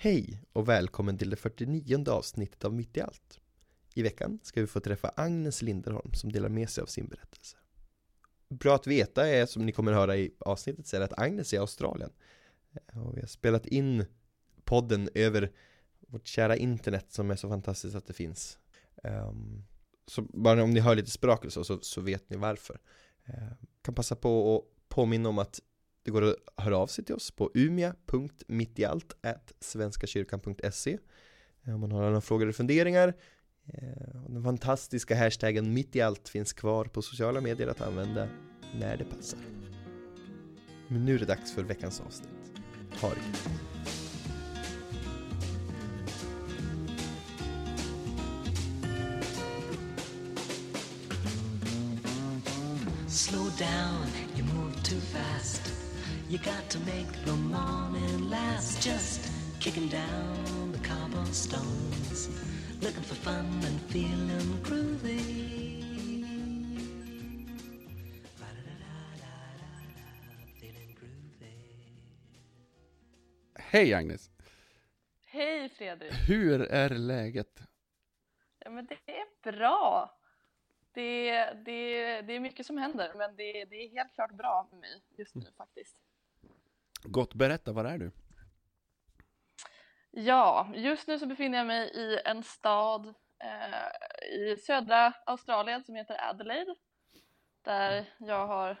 Hej och välkommen till det 49 avsnittet av Mitt i allt. I veckan ska vi få träffa Agnes Linderholm som delar med sig av sin berättelse. Bra att veta är, som ni kommer att höra i avsnittet sen, att Agnes är i Australien. Eh, och vi har spelat in podden över vårt kära internet som är så fantastiskt att det finns. Um, så bara om ni hör lite språk så, så, så vet ni varför. Uh, kan passa på att påminna om att det går att höra av sig till oss på umia.mittiallt.svenskakyrkan.se eh, Om man har några frågor eller funderingar eh, Den fantastiska hashtaggen mittialt finns kvar på sociala medier att använda när det passar. Men nu är det dags för veckans avsnitt. Ha det kul. Slow down, you move too fast. You got to make the morning last. Just kicking down the cobblestones, looking for fun and feeling groovy. Hej Agnes! Hej Fredrik! Hur är läget? Ja, men det är bra. Det, det, det är mycket som händer, men det, det är helt klart bra med mig just nu faktiskt. Gott, berätta, var är du? Ja, just nu så befinner jag mig i en stad eh, i södra Australien som heter Adelaide. Där jag har,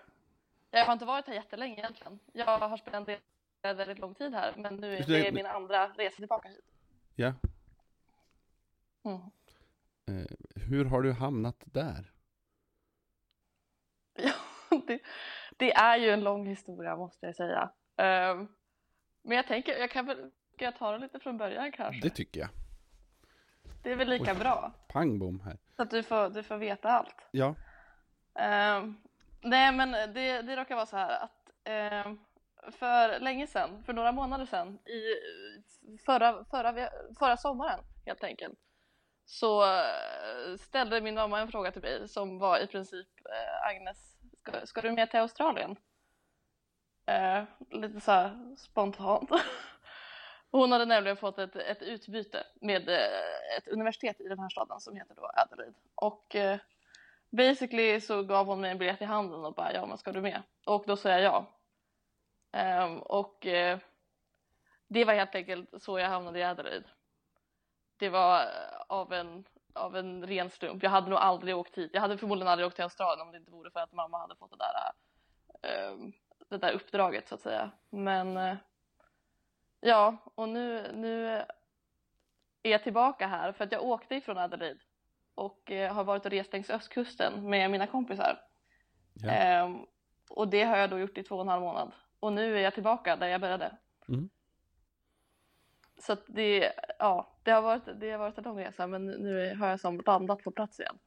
jag har inte varit här jättelänge egentligen. Jag har spenderat väldigt lång tid här, men nu är det min andra resa tillbaka hit. Ja. Mm. Eh, hur har du hamnat där? Ja, det, det är ju en lång historia måste jag säga. Ehm, men jag tänker, jag kan väl, ska jag ta det lite från början kanske? Det tycker jag. Det är väl lika Oj. bra, Pang bom här. så att du får, du får veta allt. Ja. Ehm, nej men det, det råkar vara så här att ehm, för länge sedan, för några månader sedan, i förra, förra, förra sommaren helt enkelt, så eh, ställde min mamma en fråga till mig som var i princip eh, Agnes, ska, ska du med till Australien? Eh, lite såhär spontant. Hon hade nämligen fått ett, ett utbyte med eh, ett universitet i den här staden som heter då Adelaide. Och eh, basically så gav hon mig en biljett i handen och bara ja men ska du med? Och då sa jag ja. Ehm, och eh, det var helt enkelt så jag hamnade i Adelaide. Det var eh, av en, av en ren slump. Jag hade nog aldrig åkt hit. Jag hade förmodligen aldrig åkt till Australien om det inte vore för att mamma hade fått det där, ehm, det där uppdraget så att säga. Men eh, ja, och nu, nu är jag tillbaka här för att jag åkte ifrån Adelaide och eh, har varit och rest längs östkusten med mina kompisar. ja. Ehm, och det har jag då gjort i två och en halv månad. Och nu är jag tillbaka där jag började. Mm. Så att det, ja, det har, varit, det har varit en lång resa men nu har jag som landat på plats igen.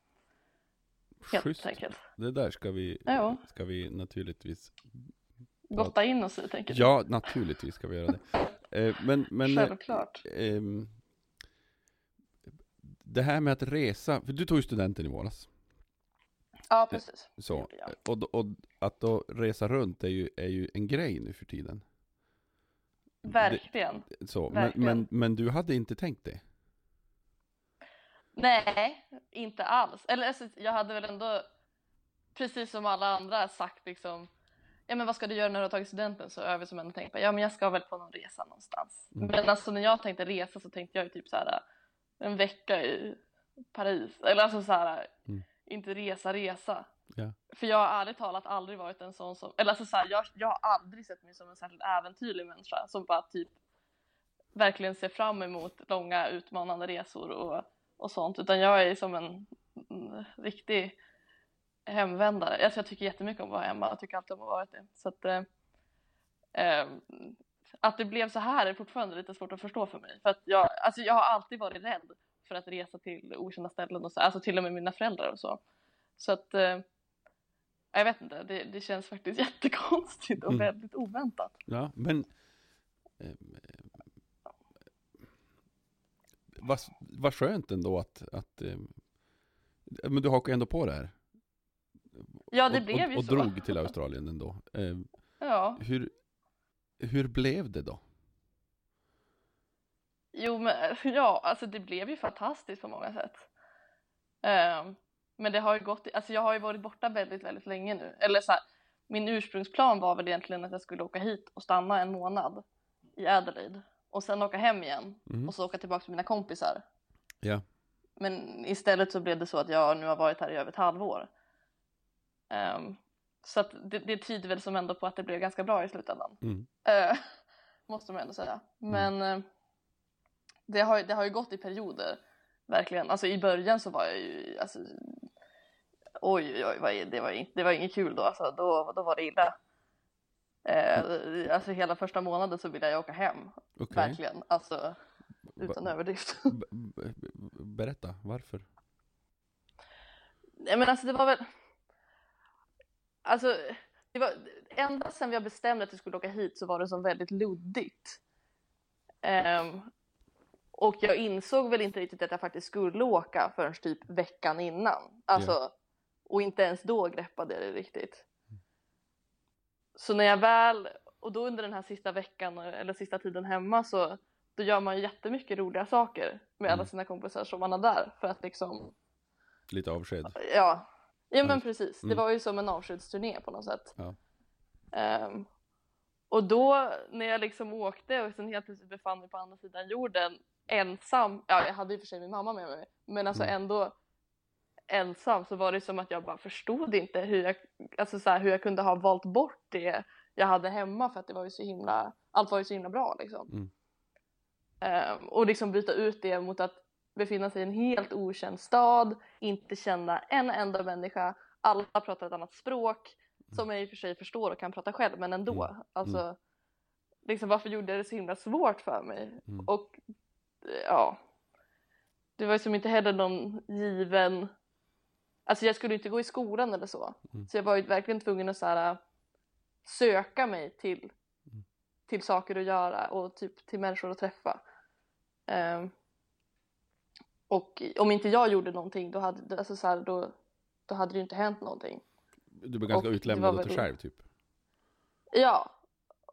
Helt Schysst. enkelt. Det där ska vi, Ja. ska vi naturligtvis. Gotta in oss i tänker du. Ja, naturligtvis ska vi göra det. Eh, men, men eh, Självklart. ehm, det här med att resa, för du tog ju studenten i våras. Ja, precis. Så, gjorde jag. och, och att då resa runt är ju, är ju en grej nu för tiden. Verkligen. Så, men, Verkligen. men, men du hade inte tänkt det? Nej, inte alls. Eller alltså, jag hade väl ändå, precis som alla andra, sagt liksom Ja men vad ska du göra när du har tagit studenten? Så väl som ändå tänkt ja men jag ska väl på någon resa någonstans. Mm. Men alltså när jag tänkte resa så tänkte jag ju typ så här en vecka i Paris. Eller alltså så här, Mm. inte resa, resa. Ja. För jag har ärligt talat aldrig varit en sån som, eller alltså så här, jag, jag har aldrig sett mig som en särskilt äventyrlig människa som bara typ verkligen ser fram emot långa utmanande resor och, och sånt. Utan jag är som en, en riktig hemvändare. Alltså jag tycker jättemycket om att vara hemma och tycker alltid om att vara det. Så att, eh, eh, att det blev så här är fortfarande lite svårt att förstå för mig. För att jag, alltså jag har alltid varit rädd för att resa till okända ställen och så, alltså till och med mina föräldrar och så. Så att eh, jag vet inte, det, det känns faktiskt jättekonstigt och Mm. väldigt oväntat. Ja, men eh, vad, vad skönt ändå att, att eh, men du hakar ändå på det här. Ja, det och, blev och, ju och så. drog till Australien ändå. Eh, Ja, hur, hur blev det då? Jo, men ja, alltså det blev ju fantastiskt på många sätt. Ehm, men det har ju gått, alltså jag har ju varit borta väldigt, väldigt länge nu. Eller så här, min ursprungsplan var väl egentligen att jag skulle åka hit och stanna en månad i Adelaide och sen åka hem igen Mm. och så åka tillbaka med mina kompisar. Ja. Men istället så blev det så att jag nu har varit här i över ett halvår. Ehm, så att det, det tyder väl som ändå på att det blev ganska bra i slutändan. Mm. Eh, måste man ändå säga. Men eh, det, har, det har ju gått i perioder. Verkligen. Alltså i början så var jag ju alltså, Oj, oj, oj, det var, inte, det var inget kul då. Alltså, då, då var det illa. Eh, alltså hela första månaden så ville jag åka hem. Okej. Verkligen. Alltså utan överdrift. Berätta, varför? Nej men alltså det var väl Alltså det var ända sedan vi har bestämt att vi skulle åka hit så var det som väldigt luddigt. Ehm, och jag insåg väl inte riktigt att jag faktiskt skulle åka förrän typ veckan innan. Alltså, och inte ens då greppade jag det riktigt. Så när jag väl, och då under den här sista veckan eller sista tiden hemma så då gör man ju jättemycket roliga saker med alla Mm. sina kompisar som man har där för att liksom Lite avsked? Ja, ja men precis. Det Mm. var ju som en avskedsturné på något sätt. Ja. Ehm, och då när jag liksom åkte och sen helt plötsligt befann mig på andra sidan jorden ensam, ja jag hade och för sig min mamma med mig, men alltså Mm. ändå ensam så var det som att jag bara förstod inte hur jag, alltså så här, hur jag kunde ha valt bort det jag hade hemma för att det var ju så himla, allt var ju så himla bra liksom. Mm. Ehm, och liksom byta ut det mot att befinna sig i en helt okänd stad, inte känna en enda människa, alla pratar ett annat språk som jag i och för sig förstår och kan prata själv men ändå. Mm. Alltså, liksom, varför gjorde jag det så himla svårt för mig? Mm. Och ja, det var ju som inte heller någon given, alltså jag skulle inte gå i skolan eller så. Mm. Så jag var ju verkligen tvungen att så här, söka mig till, Mm. till saker att göra och typ till människor att träffa. Ehm, och om inte jag gjorde någonting då hade, alltså så här, då, då hade det ju inte hänt någonting. Du blev ganska Och utlämnad åt dig själv typ? Ja,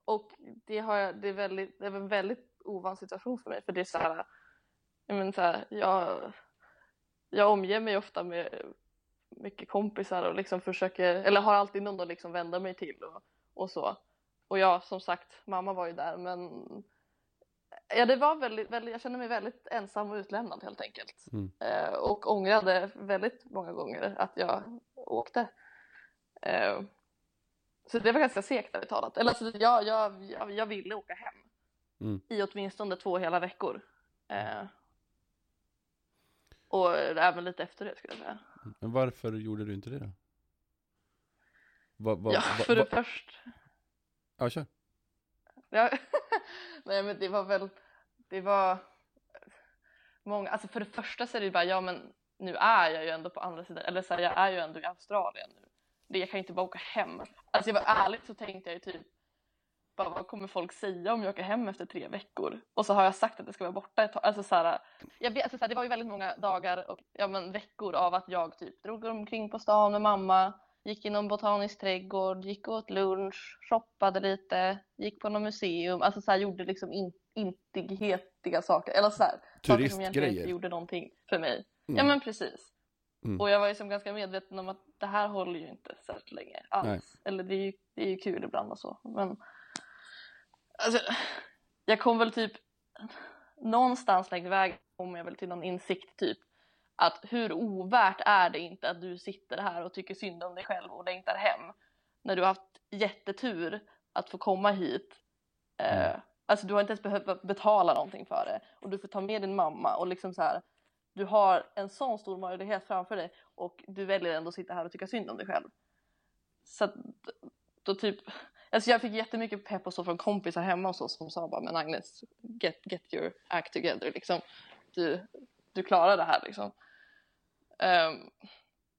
och det, har jag, det, är väldigt, det är en väldigt ovan situation för mig för det är så här, jag, men så här, jag, jag omger mig ofta med mycket kompisar och liksom försöker, eller har alltid någon att liksom vända mig till och, och så. Och jag som sagt, mamma var ju där men ja, det var väldigt, väldigt, jag kände mig väldigt ensam och utlämnad helt enkelt. Mm. Eh, och ångrade väldigt många gånger att jag åkte. Eh, så det var ganska segt ärligt talat. Eller alltså, jag, jag, jag, jag ville åka hem. Mm. I åtminstone två hela veckor. Eh, och även lite efter det skulle jag säga. Men varför gjorde du inte det då? Vad, vad, ja, vad- för det först. Ja, kör. Ja, nej men det var väl, det var många, alltså för det första så är det ju bara, ja men nu är jag ju ändå på andra sidan, eller så här, jag är ju ändå i Australien nu. Det, jag kan ju inte bara åka hem. Alltså jag var ärligt så tänkte jag ju typ, bara, vad kommer folk säga om jag åker hem efter tre veckor? Och så har jag sagt att jag ska vara borta ett tag. Alltså så här, jag vet, alltså så här, det var ju väldigt många dagar och ja, men veckor av att jag typ drog omkring på stan med mamma, gick i någon botanisk trädgård, gick och åt lunch, shoppade lite, gick på något museum, alltså så här, gjorde liksom in, intighetiga saker. Eller så här, saker som egentligen inte gjorde någonting för mig. Ja Mm. men precis. Mm. Och jag var ju som ganska medveten om att det här håller ju inte särskilt länge alls. Nej. Eller det är, ju, det är ju kul ibland och så. Men alltså, jag kom väl typ någonstans längs vägen kom jag väl till någon insikt typ att hur ovärt är det inte att du sitter här och tycker synd om dig själv och längtar hem när du har haft jättetur att få komma hit. Eh, Mm. alltså du har inte ens behövt betala någonting för det och du får ta med din mamma och liksom så här du har en sån stor möjlighet framför dig och du väljer ändå att sitta här och tycka synd om dig själv. Så att då typ, alltså jag fick jättemycket pepp och så från kompisar hemma och så som sa bara men Agnes, get, get your act together liksom. Du, du klarar det här liksom. Ehm,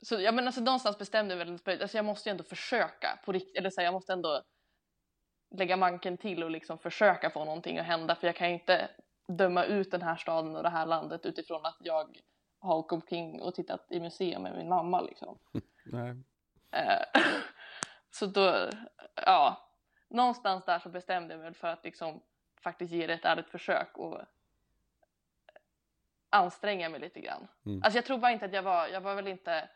så jag men alltså någonstans bestämde jag väl, alltså jag måste ju ändå försöka på riktigt, eller så här, jag måste ändå lägga manken till och liksom försöka få någonting att hända för jag kan ju inte döma ut den här staden och det här landet utifrån att jag har åkt omkring och tittat i museum med min mamma liksom. Nej. Eh, så då, ja, någonstans där så bestämde jag mig för att liksom faktiskt ge det ett ärligt försök och anstränga mig lite grann. Mm. Alltså jag tror bara inte att jag var, jag var väl inte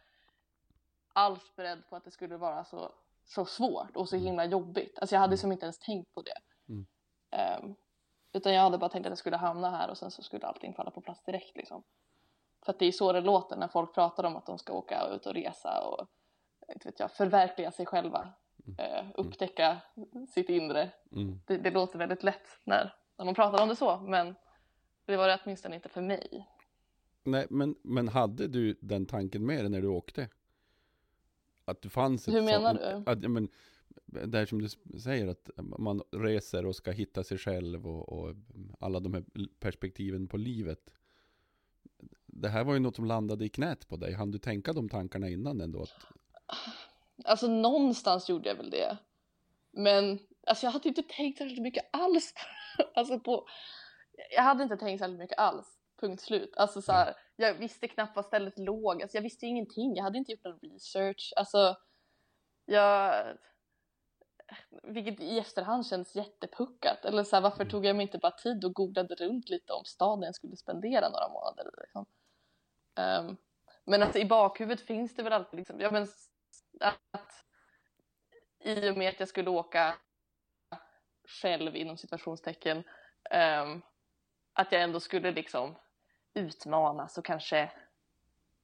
alls beredd på att det skulle vara så, så svårt och så himla jobbigt. Alltså jag hade som inte ens tänkt på det. Mm. Ehm, utan jag hade bara tänkt att jag skulle hamna här och sen så skulle allting falla på plats direkt liksom. För att det är så det låter när folk pratar om att de ska åka ut och resa och inte vet jag, förverkliga sig själva. eh, upptäcka sitt inre. Mm. Det, det låter väldigt lätt när, när man pratar om det så men det var det åtminstone inte för mig. Nej, men, men hade du den tanken med dig när du åkte? Att det fanns ett Hur menar sånt- du? Att, men, det här som du säger, att man reser och ska hitta sig själv och, och alla de här perspektiven på livet. Det här var ju något som landade i knät på dig. Han du tänka de tankarna innan ändå? Alltså någonstans gjorde jag väl det. Men alltså jag hade inte tänkt särskilt mycket alls. alltså på, jag hade inte tänkt särskilt mycket alls. Punkt slut. Alltså så här, jag visste knappt var stället låg. Alltså jag visste ingenting. Jag hade inte gjort någon research. Alltså jag... Vilket i efterhand känns jättepuckat. Eller så här, varför tog jag mig inte bara tid och googlade runt lite om staden jag skulle spendera några månader liksom. Ehm, men att i bakhuvudet finns det väl alltid liksom, ja men att i och med att jag skulle åka själv inom situationstecken ehm, att jag ändå skulle liksom utmanas och kanske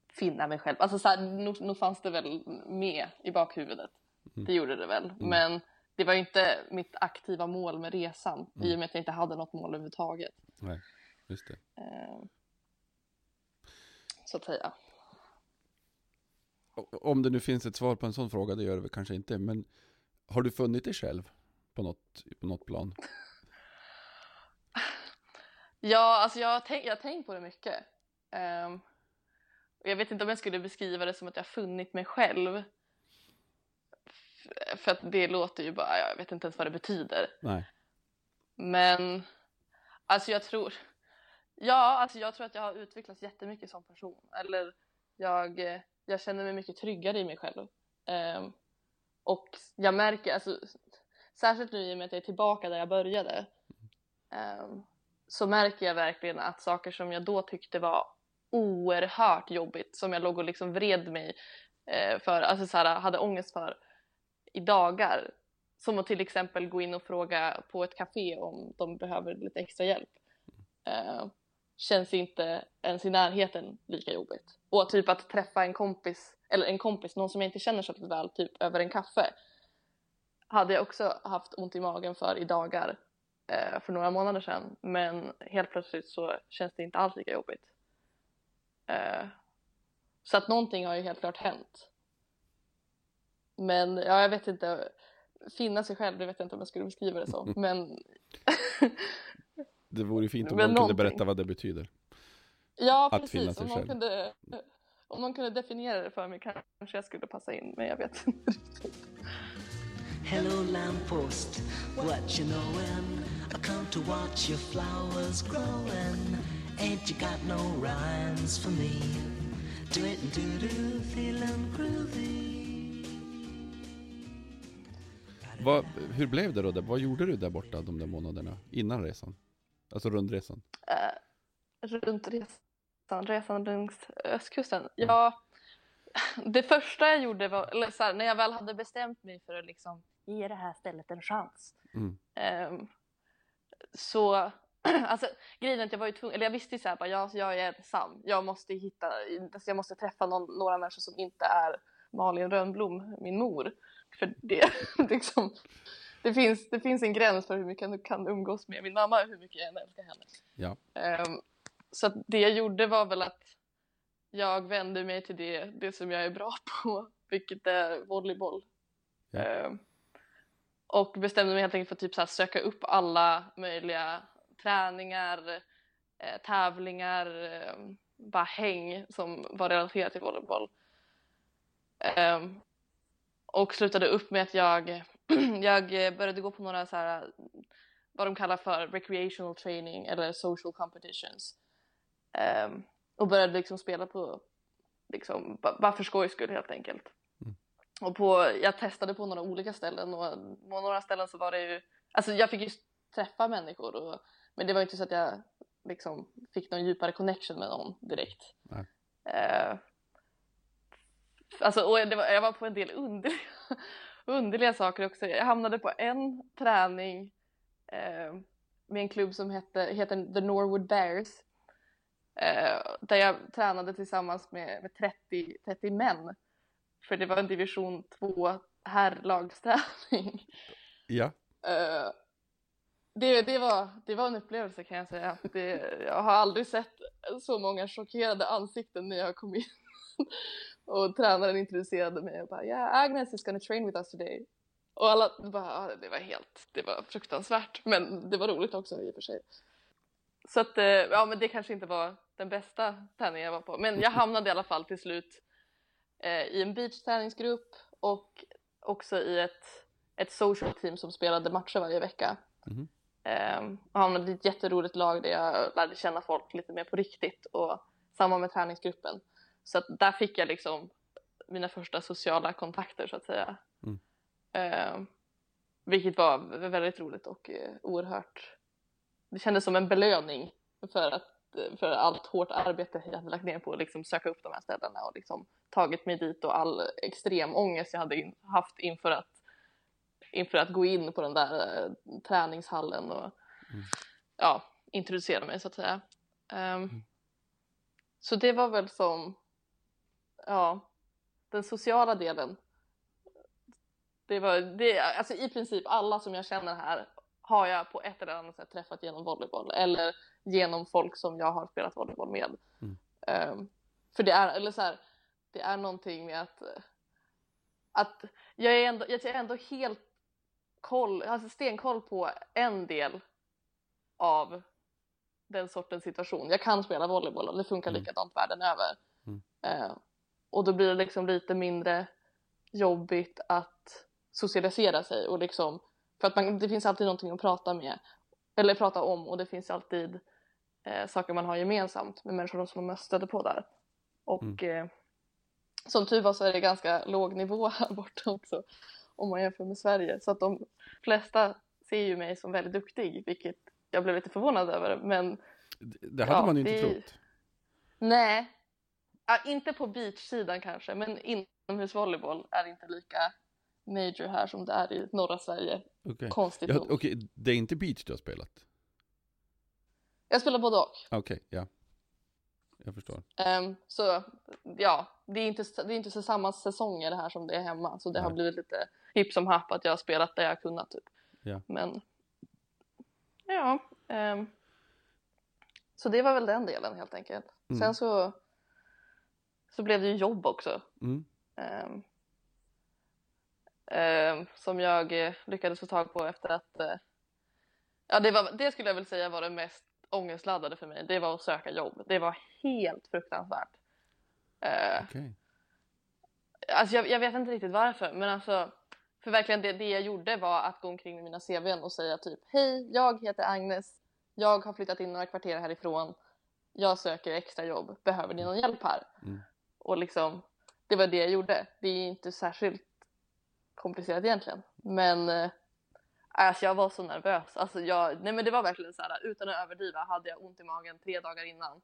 finna mig själv. Alltså så här, nog, nog fanns det väl med i bakhuvudet. Mm. Det gjorde det väl. Men det var ju inte mitt aktiva mål med resan i och med att jag inte hade något mål överhuvudtaget. nej, just det. Ehm, så att säga. Om det nu finns ett svar på en sån fråga, det gör det väl kanske inte. Men har du funnit dig själv på något, på något plan? Ja, alltså jag har, tänkt, jag har tänkt på det mycket. Och jag vet inte om jag skulle beskriva det som att jag har funnit mig själv. F- För att det låter ju bara, jag vet inte ens vad det betyder. Nej. Men alltså jag tror, ja, alltså jag tror att jag har utvecklats jättemycket som person. Eller jag, jag känner mig mycket tryggare i mig själv. Ehm, och jag märker, alltså, särskilt nu i och med att jag är tillbaka där jag började, ehm, så märker jag verkligen att saker som jag då tyckte var oerhört jobbigt, som jag låg och liksom vred mig eh, för, alltså så här, hade ångest för i dagar, som att till exempel gå in och fråga på ett café om de behöver lite extra hjälp. Eh, känns inte ens i närheten lika jobbigt. Och typ att träffa en kompis, eller en kompis, någon som jag inte känner så väl, typ över en kaffe. Hade jag också haft ont i magen för i dagar eh, för några månader sedan. Men helt plötsligt så känns det inte alls lika jobbigt. Eh, så att någonting har ju helt klart hänt. Men ja, jag vet inte. Finna sig själv, det vet jag inte om jag skulle beskriva det som. Men Det vore ju fint om Men någon kunde någonting. berätta vad det betyder. ja, Att finna precis. sig Om någon, själv. kunde, om någon kunde definiera det för mig kanske jag skulle passa in. Men jag vet inte riktigt. Hello, lamppost, what you knowin'? I come to watch your flowers growin'. Ain't you got no rhymes for me? Do it and do do, feelin' groovy. Vad, hur blev det då? Vad gjorde du där borta de där månaderna innan resan? Alltså rundresan? eh, runt resan, resan längs östkusten. Ja, det första jag gjorde var, eller så här, när jag väl hade bestämt mig för att liksom ge det här stället en chans. Mm. ehm, så, alltså grejen är att jag var ju tvungen, eller jag visste ju så här, bara, jag, jag är ensam. Jag måste hitta, alltså jag måste träffa någon, några människor som inte är Malin Rönnblom, min mor. För det, liksom, det, finns, det finns en gräns för hur mycket jag kan umgås med min mamma hur mycket jag än älskar henne. Ja. Ehm, så det jag gjorde var väl att jag vände mig till det, det som jag är bra på, vilket är volleyboll. Ja. Ehm, och bestämde mig helt enkelt för att typ så här söka upp alla möjliga träningar, eh, tävlingar, eh, bara häng som var relaterat till volleyboll. Ehm, och slutade upp med att jag, jag började gå på några så här, vad de kallar för recreational training eller social competitions. Ehm, och började liksom spela på, liksom, bara för skojs skull helt enkelt. Och på, jag testade på några olika ställen och på några ställen så var det ju, alltså jag fick ju träffa människor och, men det var ju inte så att jag liksom fick någon djupare connection med någon direkt. Eh, alltså, och var, jag var på en del underliga, underliga saker också. Jag hamnade på en träning eh, med en klubb som hette, heter The Norwood Bears. Eh, där jag tränade tillsammans med, med 30, 30 män. För det var en division 2 herrlagsträning. Ja, Eh, det, det, var, det var en upplevelse kan jag säga. Det, jag har aldrig sett så många chockerade ansikten när jag kom in. och tränaren introducerade mig och bara yeah, Agnes is gonna train with us today. Och alla bara, ja, det var helt, det var fruktansvärt. Men det var roligt också i och för sig. Så att, eh, ja men det kanske inte var den bästa träningen jag var på. Men jag hamnade i alla fall till slut eh, i en beachträningsgrupp och också i ett, ett social team som spelade matcher varje vecka. Mhm. Eh, och hamnade i ett jätteroligt lag där jag lärde känna folk lite mer på riktigt och samma med träningsgruppen. Så att där fick jag liksom mina första sociala kontakter så att säga. Mm. Eh, vilket var väldigt roligt och eh, oerhört. Det kändes som en belöning för, att, för allt hårt arbete jag hade lagt ner på att liksom söka upp de här ställena och liksom tagit mig dit och all extrem ångest jag hade in, haft inför att, inför att gå in på den där eh, träningshallen och Mm. ja, introducera mig så att säga. Ehm, Så det var väl som, ja, den sociala delen. Det var, det, alltså i princip alla som jag känner här har jag på ett eller annat sätt träffat genom volleyboll eller genom folk som jag har spelat volleyboll med. Mm. Ehm, för det är, eller så här, det är någonting med att, att jag är ändå, jag är ändå helt koll, alltså stenkoll på en del av den sortens situation. Jag kan spela volleyboll och det funkar Mm. likadant världen över. Mm. Eh, och då blir det liksom lite mindre jobbigt att socialisera sig och liksom för att man, det finns alltid någonting att prata med eller prata om och det finns alltid eh, saker man har gemensamt med människor som man stöter på där. Och eh, som tur var så är det ganska låg nivå här borta också om man jämför med Sverige så att de flesta ser ju mig som väldigt duktig vilket jag blev lite förvånad över men det det hade Ja, man ju inte det- trott. nej, ja, inte på beachsidan kanske men inomhusvolleyboll är inte lika major här som det är i norra Sverige. Okej, Konstigt ja, nog. okej, det är inte beach du har spelat? Jag spelar både och. Okej, ja. Jag förstår. Ehm, så ja, det är, inte, det är inte så samma säsonger här som det är hemma. Så det har Nej. blivit lite hipp som happ att jag har spelat där jag har kunnat typ. Ja. Men ja. ehm, så det var väl den delen helt enkelt. Mm. Sen så, så blev det ju jobb också. Mm. ehm, som jag eh, lyckades få tag på efter att eh, ja, det, var, det skulle jag väl säga var det mest ångestladdade för mig. Det var att söka jobb. Det var helt fruktansvärt. Eh, Okej. Alltså jag, jag vet inte riktigt varför, men alltså för verkligen det, det jag gjorde var att gå omkring med mina CVn och säga typ Hej, jag heter Agnes. Jag har flyttat in några kvarter härifrån. Jag söker extra jobb. Behöver ni någon hjälp här? Mm. Och liksom, det var det jag gjorde. Det är inte särskilt komplicerat egentligen. Men eh, alltså jag var så nervös. Alltså jag, nej men det var verkligen så här, utan att överdriva hade jag ont i magen tre dagar innan.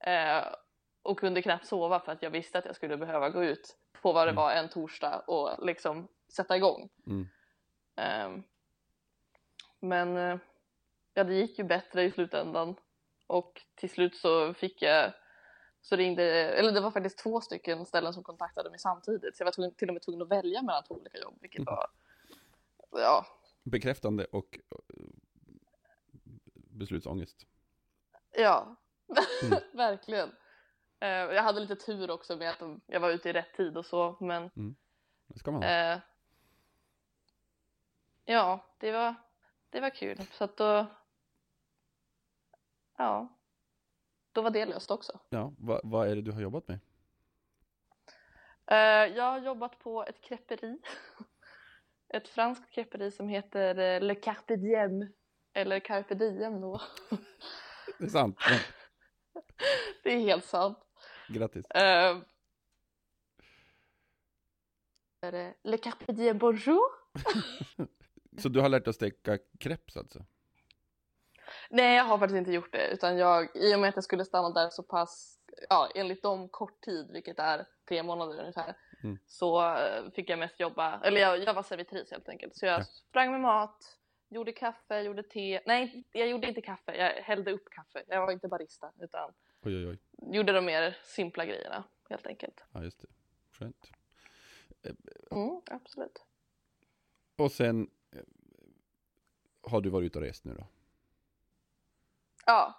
Eh, och kunde knappt sova för att jag visste att jag skulle behöva gå ut på vad det Mm. var en torsdag och liksom sätta igång. Mm. Ehm, men eh, ja, det gick ju bättre i slutändan och till slut så fick jag så ringde, eller det var faktiskt två stycken ställen som kontaktade mig samtidigt så jag var tvungen, till och med tvungen att välja mellan två olika jobb vilket Mm. var ja, Bekräftande och eh, beslutsångest. ja Mm. verkligen. Eh, jag hade lite tur också med att jag var ute i rätt tid och så men Det ska man ha. Eh, ja, det var, det var kul. Så att då... Ja. Då var det löst också. Ja, vad, är det du har jobbat med? Eh, jag har jobbat på ett kreperi. Ett franskt kreperi som heter eh, Le Carpe Diem. Eller Carpe Diem då. Det är sant. Det är helt sant. grattis. Det Le Carpe Diem Bonjour? Så du har lärt dig att steka crepes alltså? Nej, jag har faktiskt inte gjort det utan jag, i och med att jag skulle stanna där så pass, ja enligt dem kort tid, vilket är tre månader ungefär, Mm. så eh, fick jag mest jobba, eller jag, jag var servitris helt enkelt. Så jag Ja. sprang med mat, gjorde kaffe, gjorde te, nej jag gjorde inte kaffe, jag hällde upp kaffe. Jag var inte barista utan Oj, oj, oj. gjorde de mer simpla grejerna helt enkelt. Ja, just det. Skönt. Mm, absolut. Och sen eh, har du varit ute och rest nu då? Ja.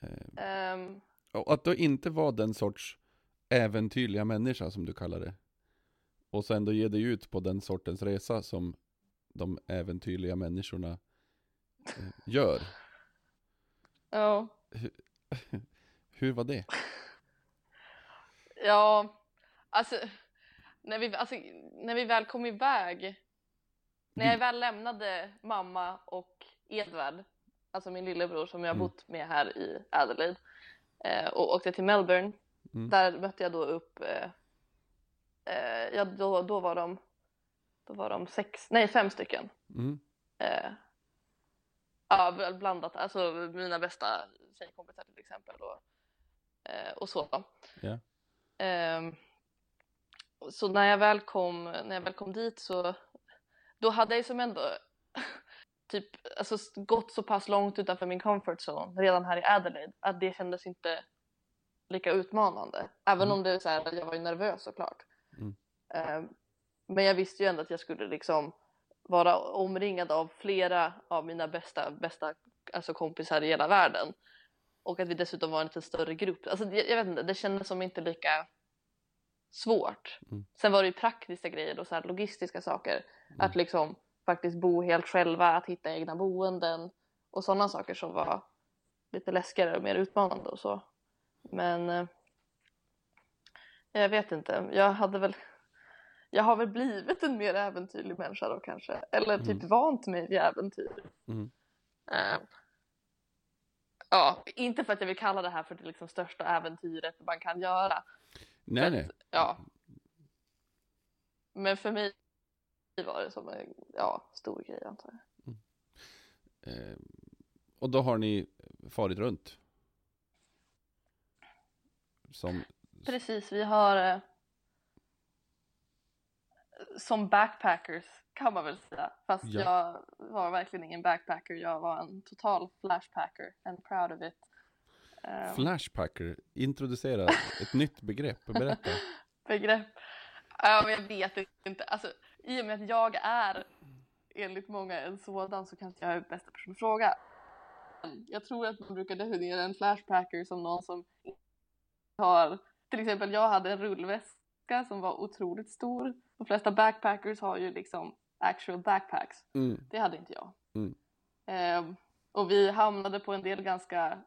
Eh, ehm, och att då inte vara den sorts äventyrliga människa som du kallar det. Och sen då ge dig ut på den sortens resa som de äventyrliga människorna eh, gör. ja. Hur var det? Ja, alltså när vi, alltså när vi väl kom iväg, när jag väl lämnade mamma och Edvard, alltså min lillebror som jag har Mm. bott med här i Adelaide eh, och åkte till Melbourne, Mm. där mötte jag då upp, eh, eh, ja då, då var de, då var de sex, nej fem stycken. Mm. Eh, ja, blandat, alltså mina bästa tjejkompisar till exempel och, eh, och så. Ehm, så när jag väl kom, när jag väl kom dit så då hade jag ju som ändå typ alltså gått så pass långt utanför min comfort zone redan här i Adelaide att det kändes inte lika utmanande. Även Mm. om det är så här, jag var ju nervös såklart. Mm. Ehm, men jag visste ju ändå att jag skulle liksom vara omringad av flera av mina bästa, bästa alltså kompisar i hela världen. Och att vi dessutom var en lite större grupp. Alltså, jag, jag vet inte, det kändes som inte lika svårt. Mm. Sen var det ju praktiska grejer och så här logistiska saker. Mm. Att liksom faktiskt bo helt själva, att hitta egna boenden och sådana saker som var lite läskigare och mer utmanande och så. Men eh, jag vet inte, jag hade väl jag har väl blivit en mer äventyrlig människa då kanske. Eller typ Mm. vant mig vid äventyr. Mm. Eh, ja, inte för att jag vill kalla det här för det liksom största äventyret man kan göra. Nej, nej. Ja. Men för mig var det som en ja, stor grej antar jag. Eh, och då har ni farit runt. Som, Precis, vi har eh, som backpackers kan man väl säga. Fast Ja. jag var verkligen ingen backpacker, jag var en total flashpacker and proud of it. Eh, flashpacker, introducera ett nytt begrepp, berätta. begrepp. Ja, men jag vet inte. Alltså, I och med att jag är enligt många en sådan så kanske jag är bästa person att fråga. Jag tror att man brukar definiera en flashpacker som någon som har, till exempel jag hade en rullväska som var otroligt stor. De flesta backpackers har ju liksom actual backpacks. Mm. Det hade inte jag. Mm. Ehm, och vi hamnade på en del ganska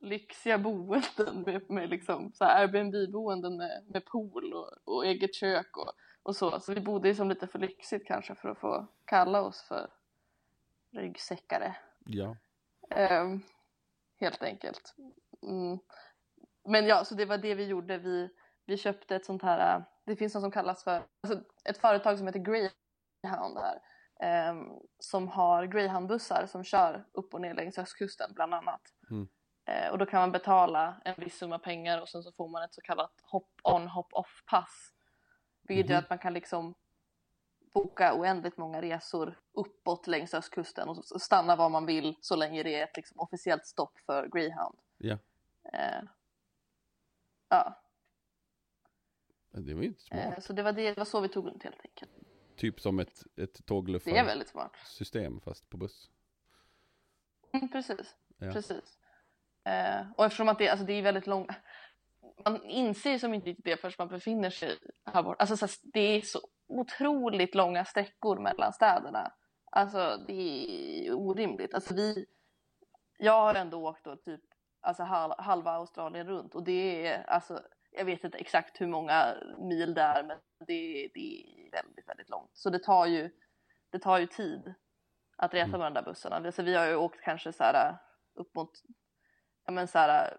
lyxiga boenden med, med liksom Airbnb-boenden med, med pool och, och eget kök och, och så. Så vi bodde ju som lite för lyxigt kanske för att få kalla oss för ryggsäckare. Ja. Ehm, helt enkelt. Mm. Men ja, så det var det vi gjorde. Vi, vi köpte ett sånt här, det finns något som kallas för, alltså ett företag som heter Greyhound här. ehm, som har Greyhound-bussar som kör upp och ner längs östkusten bland annat. Mm. Eh, och då kan man betala en viss summa pengar och sen så får man ett så kallat hop-on hop-off-pass. Vilket gör Mhm. att man kan liksom boka oändligt många resor uppåt längs östkusten och stanna var man vill så länge det är ett liksom officiellt stopp för Greyhound. Ja. Eh, ja, Det var ju inte smart. eh, så det var, det, det var så vi tog runt helt enkelt. Typ som ett, ett tågluffarsystem fast på buss. Mm, precis, Ja. precis. Eh, och eftersom att det, alltså det är väldigt långt, man inser som inte riktigt det förrän man befinner sig här bort. Alltså så det är så otroligt långa sträckor mellan städerna. Alltså det är orimligt. Alltså vi, jag har ändå åkt då typ alltså hal, halva Australien runt och det är alltså jag vet inte exakt hur många mil det är men det, det är väldigt väldigt långt. Så det tar ju, det tar ju tid att resa Mm. med de där bussarna. Alltså, vi har ju åkt kanske så här upp mot ja, men så här,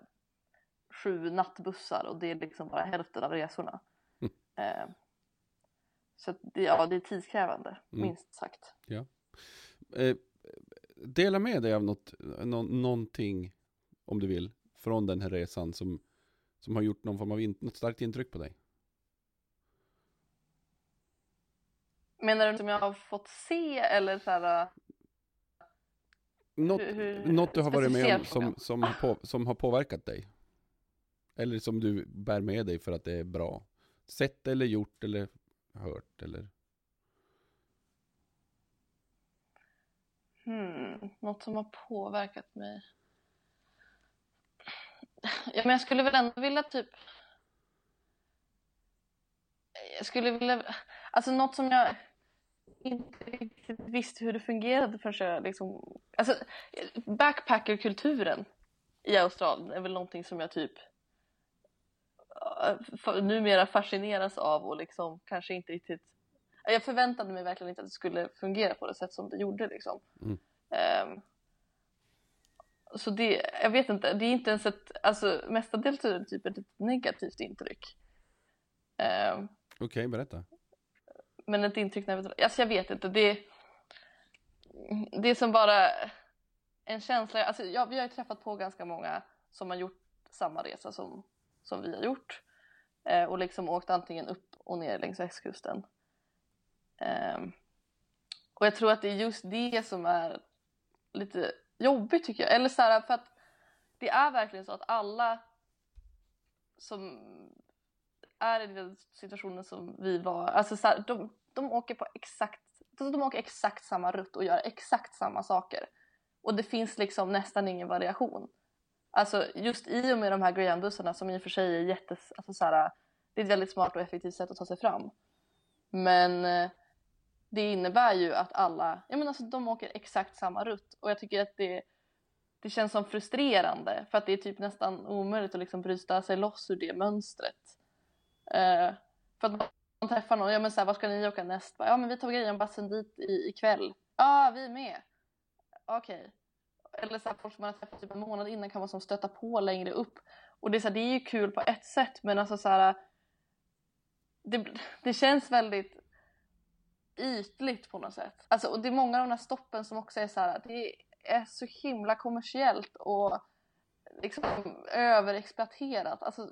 sju nattbussar och det är liksom bara hälften av resorna. Eh, så ja, det är tidskrävande, Mm. minst sagt. Eh, dela med dig av något, nå, någonting, om du vill, från den här resan som, som har gjort någon form av in, något starkt intryck på dig. Menar du som jag har fått se eller så här, Något, Hur- hur- något du har varit med om som, som, har på, som har påverkat dig. Eller som du bär med dig för att det är bra. Sett eller gjort eller hört eller... hmm, något som har påverkat mig? Ja, men jag skulle väl ändå vilja typ... Jag skulle vilja... Alltså något som jag inte riktigt visste hur det fungerade förrän jag liksom... Alltså backpackerkulturen i Australien är väl någonting som jag typ numera fascineras av och liksom kanske inte riktigt... Jag förväntade mig verkligen inte att det skulle fungera på det sätt som det gjorde liksom. Mm. Ehm, så det, jag vet inte, det är inte ens ett, alltså mestadels är det typ ett negativt intryck. Ehm, Okej, berätta. men ett intryck när vi, alltså jag vet inte, det, det är som bara en känsla, alltså jag, vi har ju träffat på ganska många som har gjort samma resa som, som vi har gjort eh, och liksom åkt antingen upp och ner längs västkusten. Eh, och jag tror att det är just det som är lite jobbigt tycker jag, eller så här, för att det är verkligen så att alla som är i den situationen som vi var, alltså så här, de, de åker på exakt, alltså de åker exakt samma rutt och gör exakt samma saker. Och det finns liksom nästan ingen variation. Alltså just i och med de här greyhoundbussarna som i och för sig är jättes, alltså så här, det är ett väldigt smart och effektivt sätt att ta sig fram. Men eh, det innebär ju att alla, ja men alltså de åker exakt samma rutt och jag tycker att det, det känns som frustrerande för att det är typ nästan omöjligt att liksom bryta sig loss ur det mönstret. Uh, för att man träffar någon, ja men såhär, var ska ni åka näst? Ja men vi tar grejen bassen dit i, ikväll. Ja, ah, vi med. Okej. Eller såhär, folk som man har träffat typ en månad innan kan vara som stöta på längre upp. Och det är, så här, det är ju kul på ett sätt men alltså såhär, det, det känns väldigt ytligt på något sätt. Alltså, och det är många av de här stoppen som också är så här, det är så himla kommersiellt och liksom överexploaterat. Alltså,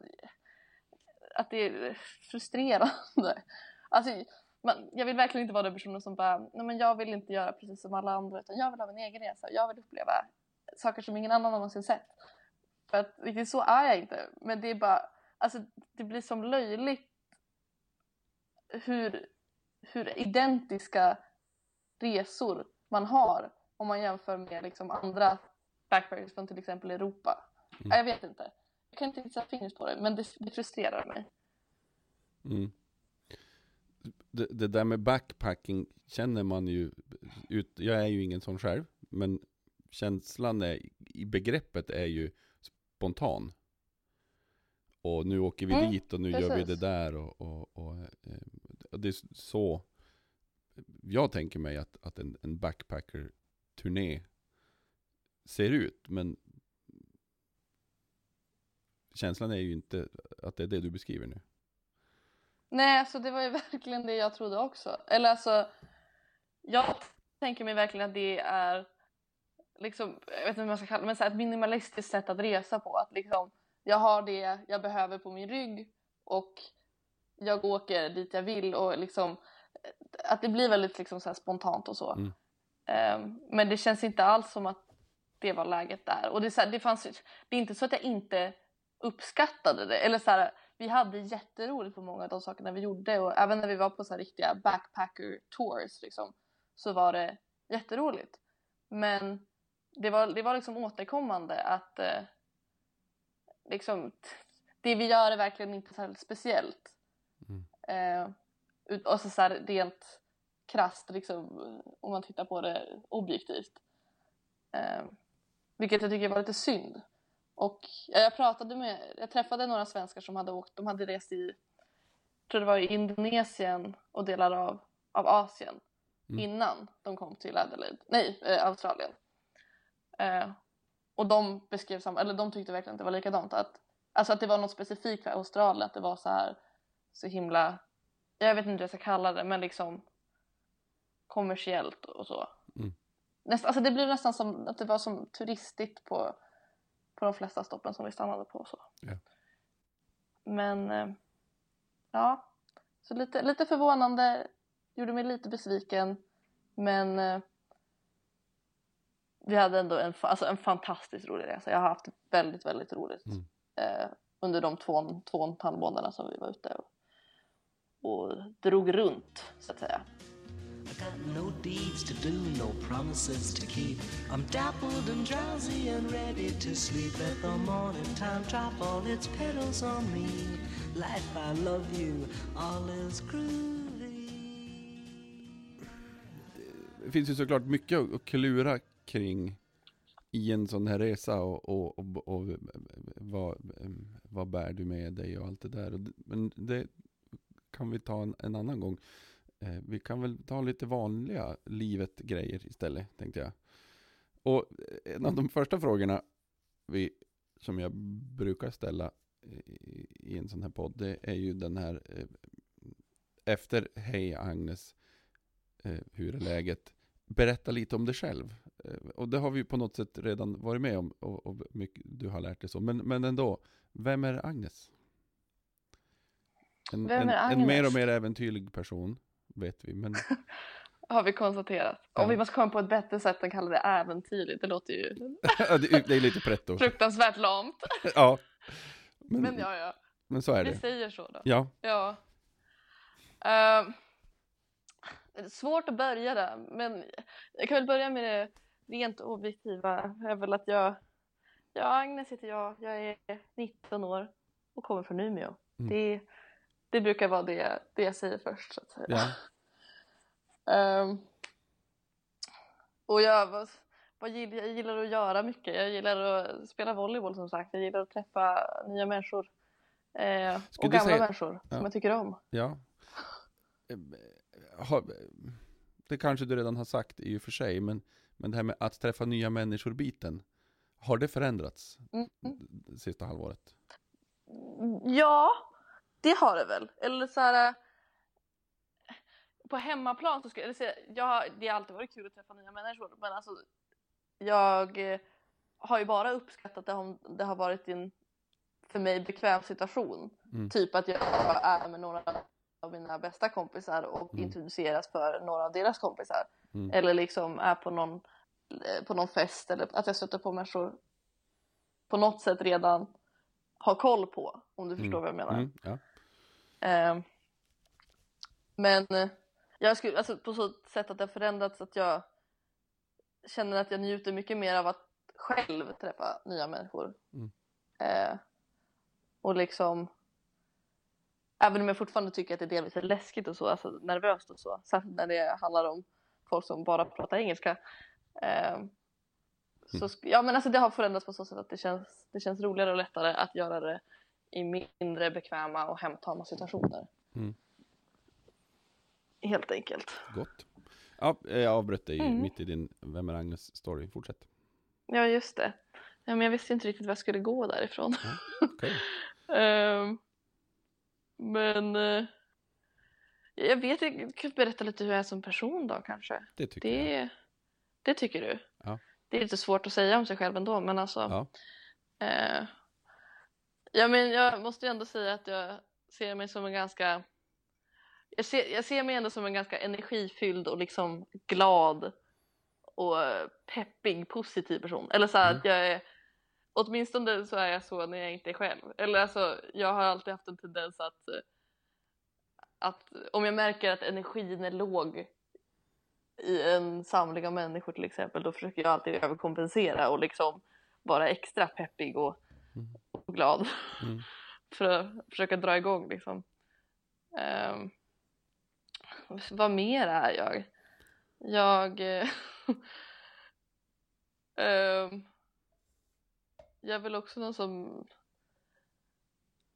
att det är frustrerande. Alltså, man, jag vill verkligen inte vara den personen som bara, nej men jag vill inte göra precis som alla andra utan jag vill ha min egen resa. Jag vill uppleva saker som ingen annan någonsin sett. För att riktigt så är jag inte. Men det är bara, alltså det blir som löjligt hur, hur identiska resor man har om man jämför med liksom andra backpackers från till exempel Europa. Mm. Jag vet inte. Jag kan inte sätta fingret på det, men det, det frustrerar mig. Mm. Det, det där med backpacking känner man ju ut, jag är ju ingen sån själv, men känslan är, i begreppet är ju spontan. Och nu åker vi Mm, dit och nu gör vi det precis. där och, och, och, eh, och det är så jag tänker mig att, att en, en backpacker-turné ser ut, men känslan är ju inte att det är det du beskriver nu. Nej, alltså det var ju verkligen det jag trodde också. Eller alltså, jag tänker mig verkligen att det är liksom, jag vet inte hur man ska kalla det, men så här ett minimalistiskt sätt att resa på. Att liksom, jag har det jag behöver på min rygg och jag åker dit jag vill och liksom att det blir väldigt liksom så spontant och så. Mm. Ehm, men det känns inte alls som att det var läget där. Och det så här, det, fanns, det är inte så att jag inte uppskattade det. Eller så här, vi hade jätteroligt på många av de sakerna vi gjorde och även när vi var på så här riktiga backpacker tours liksom, så var det jätteroligt. Men det var, det var liksom återkommande att eh, liksom, det vi gör är verkligen inte här speciellt. Mm. Eh, och så, så här rent krasst liksom, om man tittar på det objektivt. Eh, vilket jag tycker var lite synd. Och ja, jag pratade med, jag träffade några svenskar som hade åkt, de hade rest i, tror det var i Indonesien och delar av, av Asien Mm. innan de kom till Adelaide, nej, eh, Australien. Eh, och de beskrev samma, eller de tyckte verkligen att det var likadant. Att, alltså att det var något specifikt för Australien, att det var så här så himla, jag vet inte vad jag ska kalla det, men liksom kommersiellt och så. Mm. näst, alltså det blir nästan som att det var som turistigt på, på de flesta stoppen som vi stannade på. Så. Ja. Men eh, ja, så lite, lite förvånande, gjorde mig lite besviken men eh, vi hade ändå en, alltså en fantastiskt rolig resa. Jag har haft väldigt, väldigt roligt Mm. eh, under de två, två och en halv månaderna som vi var ute och, och drog runt så att säga. I got no deeds to do, no promises to keep. I'm dappled and drowsy and ready to sleep. Let the morning time drop all its petals on me. Life, I love you, all is groovy. Det finns ju såklart mycket att klura kring i en sån här resa och, och, och, och vad, vad bär du med dig och allt det där. Men det kan vi ta en, en annan gång. Eh, vi kan väl ta lite vanliga livet-grejer istället, tänkte jag. Och en av de första frågorna vi, som jag brukar ställa i, i en sån här podd, det är ju den här eh, efter Hej Agnes, eh, hur är läget? Berätta lite om dig själv. Eh, och det har vi på något sätt redan varit med om och, och mycket, du har lärt dig så. Men, men ändå, vem är Agnes? En, Vem är en, en mer Agnes? och mer äventyrlig person, vet vi. Men Har vi konstaterat. Ja. Om vi måste komma på ett bättre sätt än kalla det äventyrligt. Det låter ju det, är lite pretto. fruktansvärt lamt. Ja. Men, Men ja, ja. men så är Vi det. säger så då. Ja, Ja. Är svårt att börja där, men jag kan väl börja med det rent objektiva. är väl att jag, ja, Agnes heter jag, jag är 19 år och kommer från Umeå. Mm. Det, det brukar vara det, det jag säger först så att säga. ja. Ehm, och jag, vad, vad gillar, jag gillar att göra mycket. Jag gillar att spela volleyboll som sagt. Jag gillar att träffa nya människor. Eh, och gamla säga- människor Ja. som jag tycker om. Ja. Eh, Det kanske du redan har sagt i och för sig, men, men det här med att träffa nya människor-biten, har det förändrats Mm. det sista halvåret? Ja, det har det väl. Eller så här... eh, På hemmaplan så skulle jag säga, jag, det har alltid varit kul att träffa nya människor men alltså jag eh, har ju bara uppskattat det om det har varit en för mig bekväm situation. Mm. Typ att jag är med några av mina bästa kompisar och Mm. introduceras för några av deras kompisar. Mm. Eller liksom är på någon, eh, på någon fest eller att jag stöter på människor på något sätt redan har koll på. Om du förstår vad jag menar. Mm, ja. Eh, men jag skulle, alltså på så sätt att det har förändrats att jag känner att jag njuter mycket mer av att själv träffa nya människor. Mm. Eh, och liksom Även om jag fortfarande tycker att det delvis är läskigt och så, alltså nervöst och så. Särskilt när det handlar om folk som bara pratar engelska. Eh, så sk- ja men alltså det har förändrats på så sätt att det känns, det känns roligare och lättare att göra det i mindre bekväma och hemtama situationer. Mm. Helt enkelt. Gott. Ja, jag avbröt dig Mm. mitt i din Vem är Agnes story. Fortsätt. Ja just det. Ja, men jag visste inte riktigt var jag skulle gå därifrån. Okej. Ehm, men eh, jag vet inte, jag kan berätta lite hur jag är som person då kanske. Det tycker jag. Det, det tycker du? Ja. Det är lite svårt att säga om sig själv ändå men alltså. Ja. Eh, ja men jag måste ju ändå säga att jag ser mig som en ganska jag ser, jag ser mig ändå som en ganska energifylld och liksom glad och peppig, positiv person. Eller så här Mm. att jag är Åtminstone så är jag så när jag inte är själv. Eller alltså, jag har alltid haft en tendens att att om jag märker att energin är låg i en samling av människor till exempel då försöker jag alltid överkompensera och liksom vara extra peppig och, Mm. Och glad Mm. för att försöka dra igång liksom. Ehm, vad mer är jag? Jag ehm, jag är väl också någon som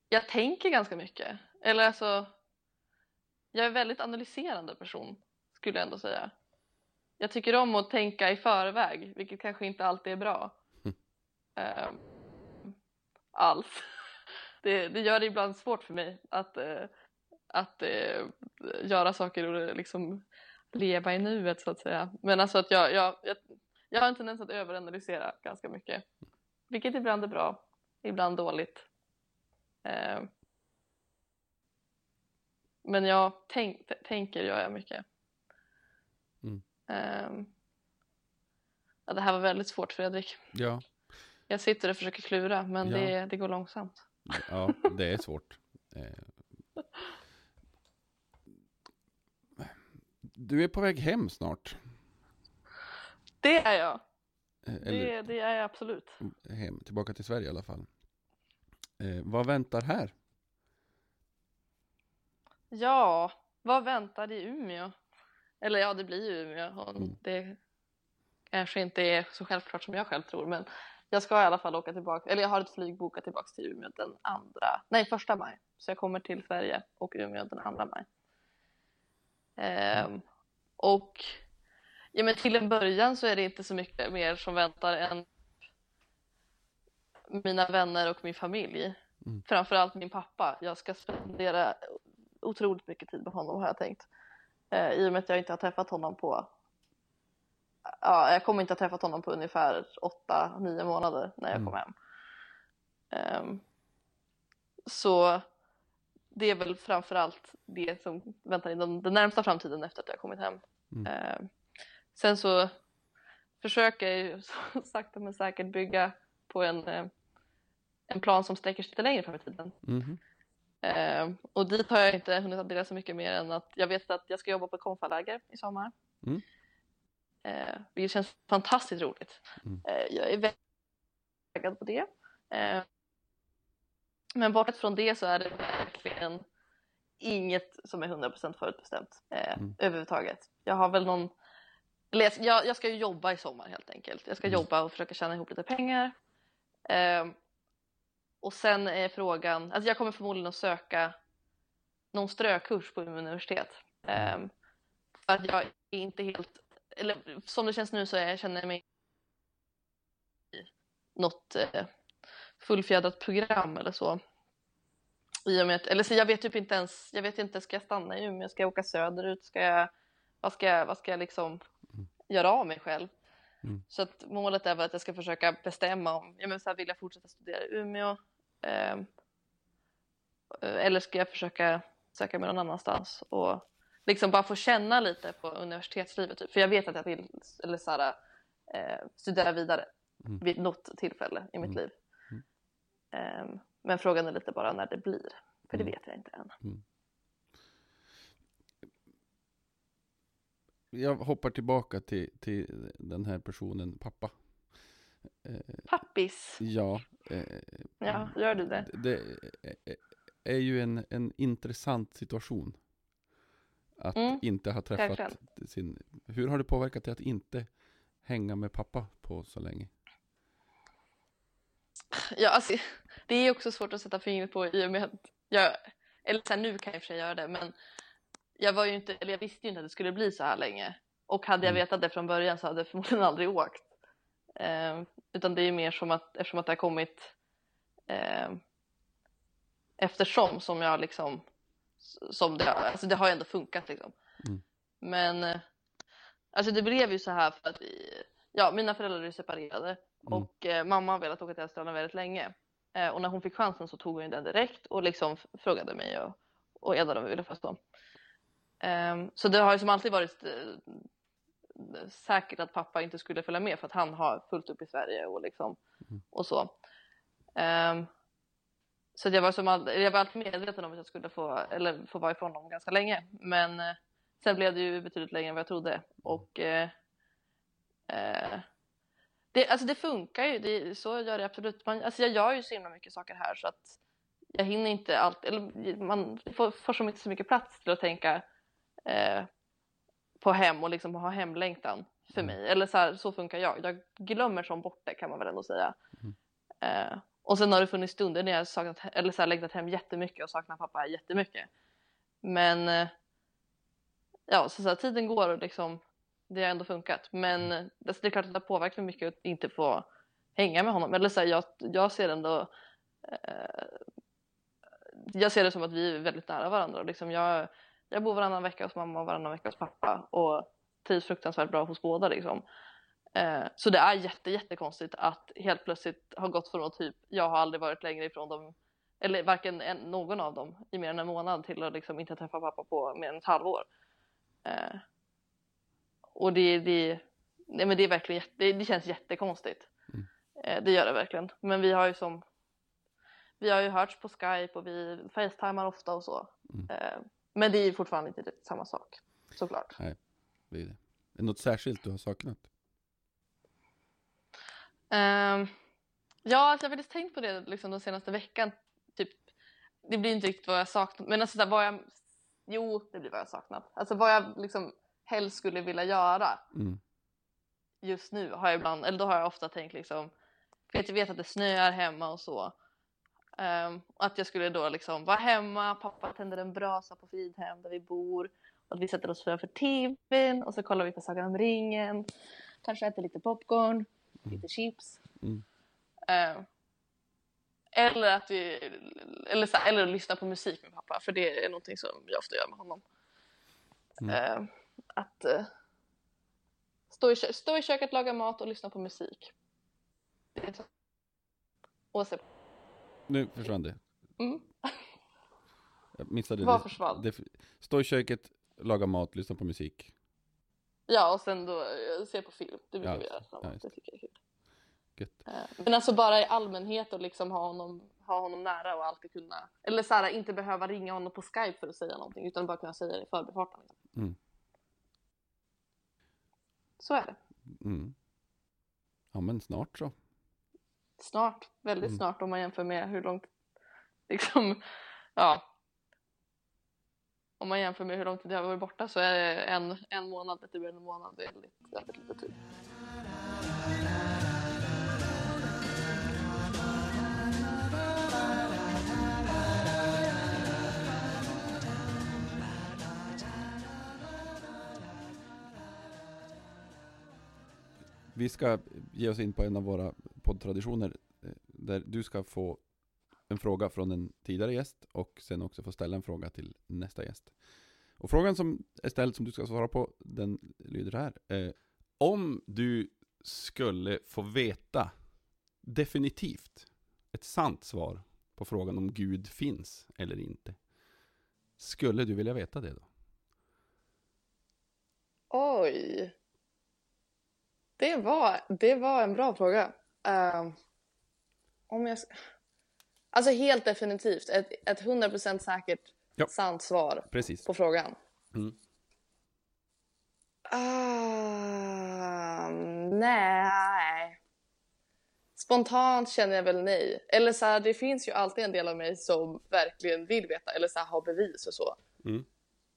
jag tänker ganska mycket. Eller alltså jag är en väldigt analyserande person skulle jag ändå säga. Jag tycker om att tänka i förväg, vilket kanske inte alltid är bra. Mm. Ehm, alls. Det, det gör det ibland svårt för mig att, eh, att eh, göra saker och liksom leva i nuet så att säga. Men alltså att jag, jag, jag jag har en tendens att överanalysera ganska mycket. Vilket ibland är bra, ibland dåligt. Eh, men jag tänk, tänker gör jag mycket. Mm. Eh, ja, det här var väldigt svårt Fredrik. Ja, Jag sitter och försöker klura men Ja. det, det går långsamt. ja det är svårt. Eh. Du är på väg hem snart. Det är jag. Eh, Eller Det, det är jag absolut. hem, tillbaka till Sverige i alla fall. Eh, vad väntar här? Ja, vad väntar i Umeå? Eller ja, det blir ju Umeå. Och Mm. Det kanske inte är så självklart som jag själv tror, men jag ska i alla fall åka tillbaka. Eller jag har ett flyg bokat tillbaka till Umeå den andra, nej första maj. Så jag kommer till Sverige och Umeå den andra maj. Ehm, och ja, men till en början så är det inte så mycket mer som väntar än mina vänner och min familj. Mm. Framförallt min pappa. Jag ska spendera otroligt mycket tid med honom har jag tänkt. Eh, I och med att jag inte har träffat honom på Ja, jag kommer inte ha träffat honom på ungefär 8-9 månader när jag Mm. kom hem. Ehm, så det är väl framförallt det som väntar i den, närmsta framtiden efter att jag kommit hem. Mm. Ehm, sen så försöker jag ju sakta men säkert bygga på en, eh, en plan som sträcker sig lite längre fram i tiden. Mhm. Ehm, och dit har jag inte hunnit addera så mycket mer än att jag vet att jag ska jobba på konfaläger i sommar. Mm. Eh, vilket känns fantastiskt roligt. Mm. Eh, jag är väldigt taggad på det. Eh, men bortsett från det så är det verkligen inget som är 100% förutbestämt eh, Mm. överhuvudtaget. Jag har väl någon jag- jag, ska ju jobba i sommar helt enkelt. Jag ska Mm. jobba och försöka tjäna ihop lite pengar. Ehm, och sen är frågan, alltså jag kommer förmodligen att söka någon strökurs på Umeå universitet. Ehm, för att jag är inte helt, eller som det känns nu så är, jag känner jag mig i något eh, fullfjädrat program eller så. I och med att, eller så jag vet typ inte ens, jag vet inte, ska jag stanna i Umeå, ska jag åka söderut, ska jag, vad ska jag, vad ska jag liksom göra av mig själv? Mm. Så att målet är väl att jag ska försöka bestämma om, jag menar så här, vill jag fortsätta studera i Umeå? Ehm, eller ska jag försöka söka mig någon annanstans och liksom bara få känna lite på universitetslivet. Typ. För jag vet att jag vill eller så här, eh, studera vidare Mm. vid något tillfälle i mitt Mm. liv. Mm. Ehm, men frågan är lite bara när det blir. För det Mm. vet jag inte än. Jag hoppar tillbaka till, till den här personen, pappa. Eh, Pappis, ja, eh, ja, gör du det? det är- är ju en, en intressant situation. Att Mm, inte ha träffat verkligen. sin... Hur har det påverkat dig att inte hänga med pappa på så länge? Ja, alltså, det är också svårt att sätta fingret på i och med att jag, eller så här, nu kan jag i och för sig göra det, men jag var ju inte, eller jag visste ju inte att det skulle bli så här länge. Och hade jag Mm. vetat det från början så hade jag förmodligen aldrig åkt. Eh, utan det är mer som att, eftersom att det har kommit eh, eftersom som jag liksom, som det, alltså det har ju ändå funkat liksom. Mm. Men, eh, alltså det blev ju så här för att vi, ja, mina föräldrar är separerade Mm. och eh, mamma har velat åka till Australien väldigt länge. Eh, och när hon fick chansen så tog hon den direkt och liksom frågade mig och, och Edvard om vi ville förstå. Um, så det har ju som alltid varit eh, säkert att pappa inte skulle följa med för att han har fullt upp i Sverige och liksom Mm. och så. Så jag var som all, jag var alltid medveten om att jag skulle få, eller få vara ifrån honom ganska länge. Men eh, sen blev det ju betydligt längre än vad jag trodde. Och eh, eh, det, alltså det funkar ju, det, så gör det absolut. Man, alltså jag gör ju så himla mycket saker här så att jag hinner inte allt, eller man får, får så, mycket, så mycket plats till att tänka eh, på hem och liksom ha hemlängtan för Mm. mig. Eller så, här, så funkar jag. Jag glömmer som bort det kan man väl ändå säga. Mm. Och sen har det funnits stunder när jag saknat, eller så här, längtat hem jättemycket och saknat pappa jättemycket. Men eh, ja, så, så här, tiden går och liksom det har ändå funkat. Men Mm. eh, alltså, det är klart att det påverkar mig mycket att inte få hänga med honom. Eller så här, jag, jag ser ändå eh, jag ser det som att vi är väldigt nära varandra. Liksom jag, jag bor varannan vecka hos mamma och varannan vecka hos pappa och trivs fruktansvärt bra hos båda. Liksom. Eh, så det är jätte, jättekonstigt att helt plötsligt ha gått från att typ jag har aldrig varit längre ifrån dem eller varken en, någon av dem i mer än en månad till att liksom inte träffa pappa på mer än ett halvår. Eh, och det, det, nej men det är verkligen jätte, det, det känns jättekonstigt. Mm. Eh, det gör det verkligen. Men vi har ju som vi har ju hörts på Skype och vi facetimar ofta och så. Mm. Eh, men det är fortfarande inte samma sak såklart. Det är det. Är det något särskilt du har saknat? Ehm, ja, alltså jag har faktiskt tänkt på det liksom den senaste veckan. Typ, det blir inte riktigt vad jag saknat, men alltså, vad jag, jo, det blir vad jag saknat. Alltså vad jag liksom helst skulle vilja göra Mm. just nu har jag ibland, eller då har jag ofta tänkt liksom, för att jag vet att det snöar hemma och så. Ehm, att jag skulle då liksom vara hemma, pappa tänder en brasa på Fridhem där vi bor. Och vi sätter oss framför tvn och så kollar vi på Sagan om ringen. Kanske äter lite popcorn, lite chips. Mm. Ehm, eller att vi, eller, så, eller att lyssna på musik med pappa, för det är någonting som jag ofta gör med honom. Mm. Ehm, att eh, stå, i, stå i köket, laga mat och lyssna på musik. Och se Nu försvann det. Mm. Jag missade Vad det. försvann? det. Stå i köket, laga mat, lyssna på musik. Ja, och sen då eh, se på film. Det brukar Ja, vi göra tillsammans. ja, det tycker jag är kul. Gött. Eh, Men alltså bara i allmänhet och liksom ha honom, ha honom nära och alltid kunna, eller så här, inte behöva ringa honom på Skype för att säga någonting utan bara kunna säga det i förbifarten. Liksom. Mm. Så är det. Mm. Ja men snart så. Snart, väldigt Mm. snart om man jämför med hur långt, liksom, ja. Om man jämför med hur lång tid jag har varit borta så är det en, en månad, lite mer än en månad, väldigt, väldigt lite tid. Vi ska ge oss in på en av våra poddtraditioner eh, där du ska få en fråga från en tidigare gäst och sen också få ställa en fråga till nästa gäst. Och frågan som är ställd som du ska svara på den lyder här. Eh, om du skulle få veta definitivt ett sant svar på frågan om Gud finns eller inte. Skulle du vilja veta det då? Oj. Det var, det var en bra fråga. Uh, om jag... Alltså helt definitivt, ett, ett 100% säkert Ja. sant svar Precis. på frågan. Mm. Ah, nej. Spontant känner jag väl nej. Eller så här, det finns ju alltid en del av mig som verkligen vill veta eller så här, har bevis och så. Mm.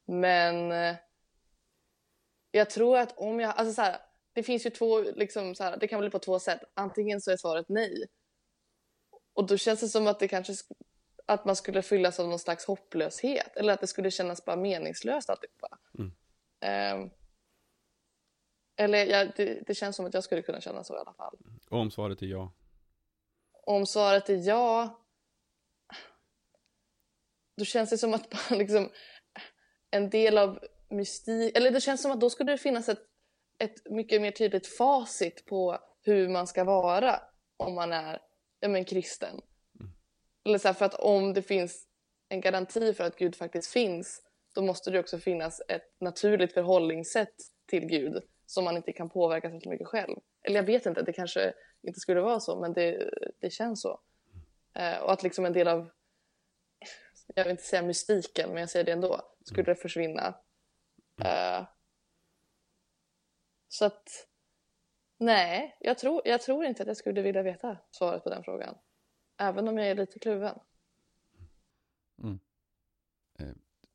Men eh, jag tror att om jag, alltså så här, det finns ju två, liksom så här, det kan bli på två sätt. Antingen så är svaret nej. Och då känns det som att det kanske, sk- att man skulle fyllas av någon slags hopplöshet. Eller att det skulle kännas bara meningslöst alltihopa. Mm. Ehm, eller ja, det, det känns som att jag skulle kunna känna så i alla fall. Och om svaret är ja? Om svaret är ja, då känns det som att man liksom, en del av mystik, eller det känns som att då skulle det finnas ett, ett mycket mer tydligt facit på hur man ska vara om man är ja, men, kristen. Eller så här, för att om det finns en garanti för att Gud faktiskt finns, då måste det också finnas ett naturligt förhållningssätt till Gud som man inte kan påverka så mycket själv. Eller jag vet inte, det kanske inte skulle vara så, men det, det känns så. Eh, och att liksom en del av, jag vill inte säga mystiken, men jag säger det ändå, skulle det försvinna. Eh, så att, nej, jag tror, jag tror inte att jag skulle vilja veta svaret på den frågan. Även om jag är lite kluven.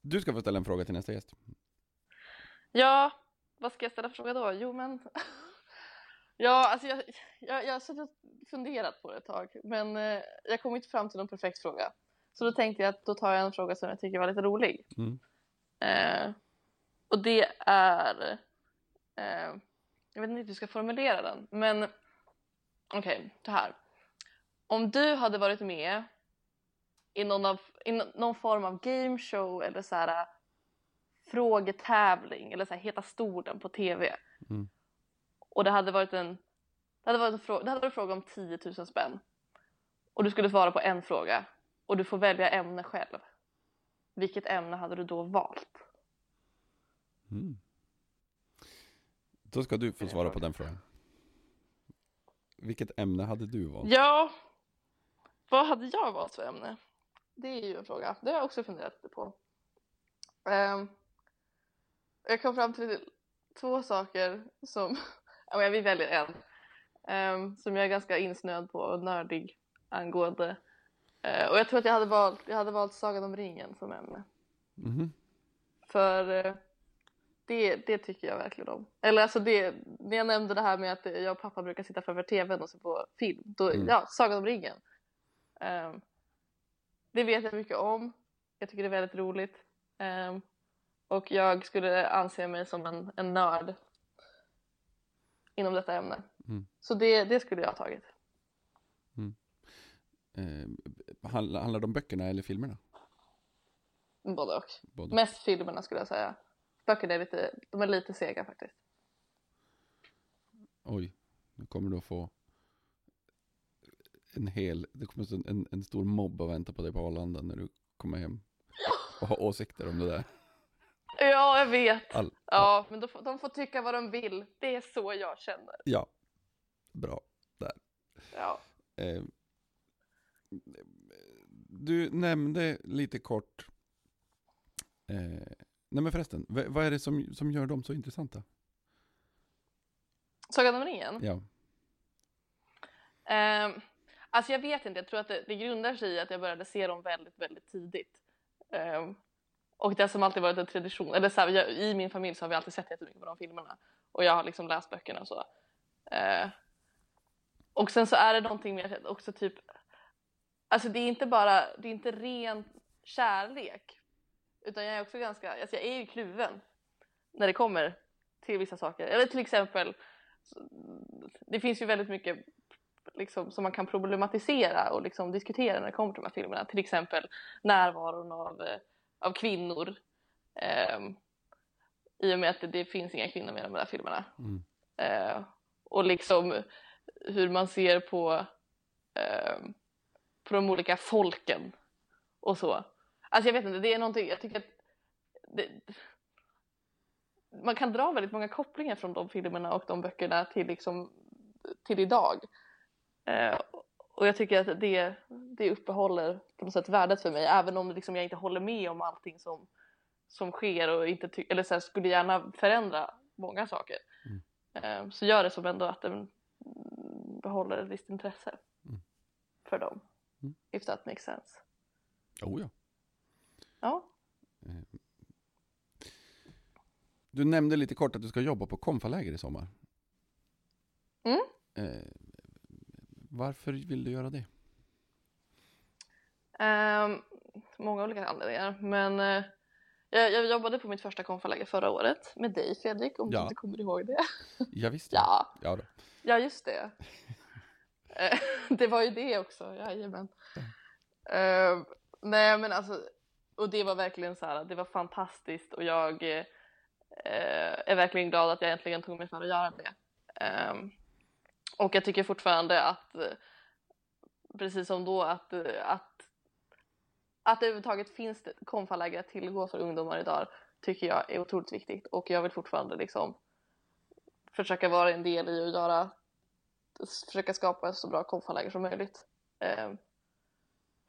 Du ska få ställa en fråga till nästa gäst. Ja, vad ska jag ställa för fråga då? Jo, men... ja, alltså jag, jag, jag har suttit och funderat på det ett tag, men eh, jag kom inte fram till någon perfekt fråga. Så då tänkte jag att då tar jag en fråga som jag tycker var lite rolig. Mm. Eh, och det är... Eh, jag vet inte hur jag ska formulera den, men okej, det här. Om du hade varit med i någon, av, i nå- någon form av gameshow eller så här frågetävling eller så här Heta stolen på tv. Mm. och det hade varit en det hade varit en, frå- det hade varit en fråga om 10 000 spänn och du skulle svara på en fråga och du får välja ämne själv. Vilket ämne hade du då valt? Mm. Då ska du få svara på den frågan. Vilket ämne hade du valt? Ja, vad hade jag valt för ämne? Det är ju en fråga. Det har jag också funderat lite på. Ehm, jag kom fram till två saker som, ja, vi väljer en, ehm, som jag är ganska insnöad på och nördig angående. Eh, och jag tror att jag hade valt, jag hade valt Sagan om ringen som ämne. Mhm. För eh, det, det tycker jag verkligen om. Eller alltså det, när jag nämnde det här med att jag och pappa brukar sitta framför tvn och se på film. Då, Mm. Ja, Sagan om ringen. Ehm, det vet jag mycket om. Jag tycker det är väldigt roligt. Ehm, och jag skulle anse mig som en, en nörd inom detta ämne. Mm. Så det, det skulle jag ha tagit. Eh, handlar, handlar det om böckerna eller filmerna? Både och. Både. Mest filmerna skulle jag säga. Böckerna är lite, de är lite sega faktiskt. Oj, nu kommer du att få en hel, det kommer en, en stor mobb att vänta på dig på Arlanda när du kommer hem och har åsikter om det där. Ja, jag vet. All, Ja, men de får, de får tycka vad de vill. Det är så jag känner. Ja, bra. Ja. Eh, du nämnde lite kort, eh, nej men förresten, vad, är det som, som gör dem så intressanta? Sagan om ringen? Ja, Ehm, alltså jag vet inte, jag tror att det, det grundar sig i att jag började se dem väldigt, väldigt tidigt. Ehm, och det har som alltid varit en tradition, eller så här, jag, i min familj så har vi alltid sett jättemycket på de filmerna. Och jag har liksom läst böckerna och så. Ehm, och sen så är det någonting med också typ, alltså det är inte bara, det är inte ren kärlek. Utan jag är också ganska, alltså jag är ju kluven när det kommer till vissa saker. Eller till exempel, det finns ju väldigt mycket liksom, som man kan problematisera och liksom diskutera när det kommer till de här filmerna. Till exempel närvaron av, eh, av kvinnor. ehm, I och med att det, det finns inga kvinnor med i de här filmerna. mm. Eh, och liksom hur man ser på, ehm, på de olika folken och så. Alltså jag vet inte, det är någonting, jag tycker att det, man kan dra väldigt många kopplingar från de filmerna och de böckerna till, liksom, till idag. Eh, och jag tycker att det, det uppehåller på något sätt värdet för mig, även om liksom jag inte håller med om allting som, som sker och inte eller så här, skulle gärna förändra många saker. Mm. Eh, så gör det som ändå att den behåller ett visst intresse Mm. för dem. Mm. If that makes sense. Oh, ja. Ja. Du nämnde lite kort att du ska jobba på konfaläger i sommar. Mm. Eh, varför vill du göra det? Ehm, många olika anledningar, men eh, jag, jag jobbade på mitt första konfaläger förra året med dig Fredrik, om Ja. du inte kommer ihåg det. Ja, visst. Ja, ja då. ja just det. Eh, det var ju det också, jajamän. Ehm, nej men alltså, och det var verkligen så här, det var fantastiskt och jag eh, är verkligen glad att jag äntligen tog mig för att göra det. Eh, och jag tycker fortfarande att, precis som då, att, att att det överhuvudtaget finns det konfaläger att tillgå för ungdomar idag tycker jag är otroligt viktigt och jag vill fortfarande liksom försöka vara en del i att göra försöka skapa så bra konfaläger som möjligt. Ehm,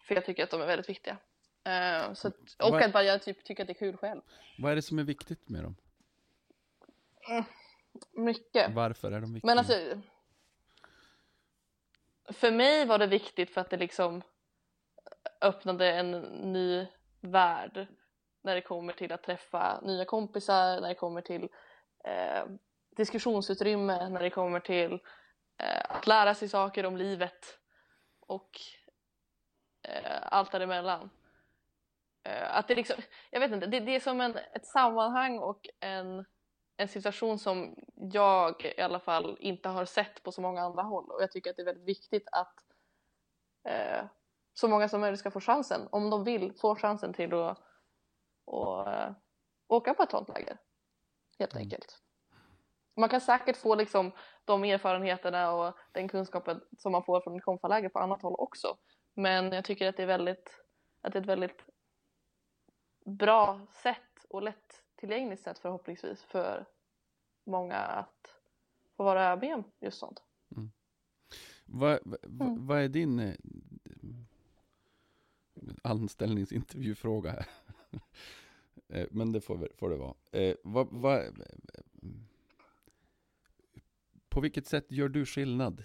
för jag tycker att de är väldigt viktiga. Ehm, så att, och Vad- att bara jag typ tycker att det är kul själv. Vad är det som är viktigt med dem? Mycket. Varför är de viktiga? Men alltså, för mig var det viktigt för att det liksom öppnade en ny värld när det kommer till att träffa nya kompisar, när det kommer till eh, diskussionsutrymme, när det kommer till eh, att lära sig saker om livet och eh, allt däremellan. Eh, att det liksom, jag vet inte, det, det är som en, ett sammanhang och en en situation som jag i alla fall inte har sett på så många andra håll och jag tycker att det är väldigt viktigt att eh, så många som möjligt ska få chansen, om de vill, få chansen till att och, eh, åka på ett sånt läger. Helt Mm. enkelt. Man kan säkert få liksom de erfarenheterna och den kunskapen som man får från ett konfaläger på annat håll också. Men jag tycker att det är väldigt, att det är ett väldigt bra sätt och lättillgängligt sätt förhoppningsvis för många att få vara med om just sånt. Vad, vad, Mm. vad är din eh, anställningsintervjufråga här? Eh, Men det får, får det vara. Eh, vad, vad, på vilket sätt gör du skillnad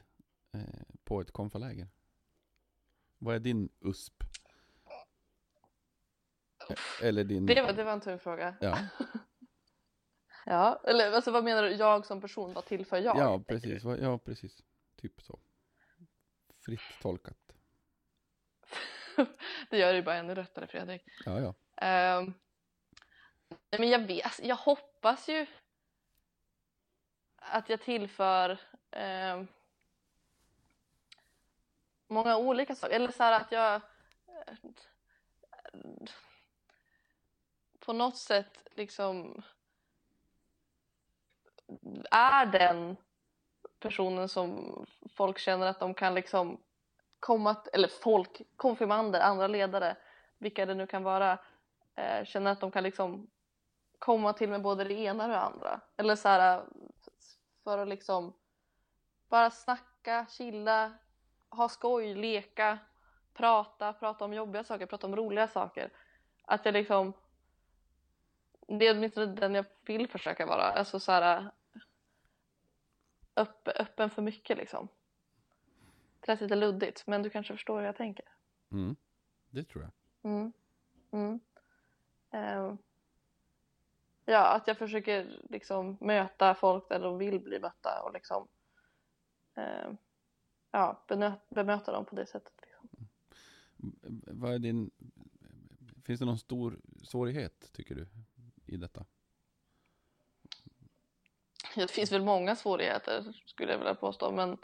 eh, på ett konfaläger? Vad är din USP? Eh, Eller din... Det var, det var en tung fråga. Ja, Ja, eller alltså vad menar du, jag som person, vad tillför jag? ja, precis. Ja, precis. Typ så. Fritt tolkat. det gör det ju bara ännu rättare Fredrik. Ja, ja. Nej men jag vet, alltså, jag hoppas ju att jag tillför ehm, många olika saker, eller så här att jag på något sätt liksom är den personen som folk känner att de kan liksom komma, eller folk, konfirmander, andra ledare, vilka det nu kan vara, eh, känner att de kan liksom komma till med både det ena och det andra. Eller så här för att liksom bara snacka, chilla, ha skoj, leka, prata, prata om jobbiga saker, prata om roliga saker. Att jag liksom det är åtminstone den jag vill försöka vara. Alltså så här öpp, öppen för mycket liksom. Det lät lite luddigt men du kanske förstår hur jag tänker. Mm. Det tror jag. Mm. Mm. Ehm. ja, att jag försöker liksom möta folk där de vill bli mötta och liksom ehm, ja, bemö- bemöta dem på det sättet. Liksom. V- Vad är din... Finns det någon stor svårighet, tycker du, i detta? Det finns väl många svårigheter skulle jag vilja påstå men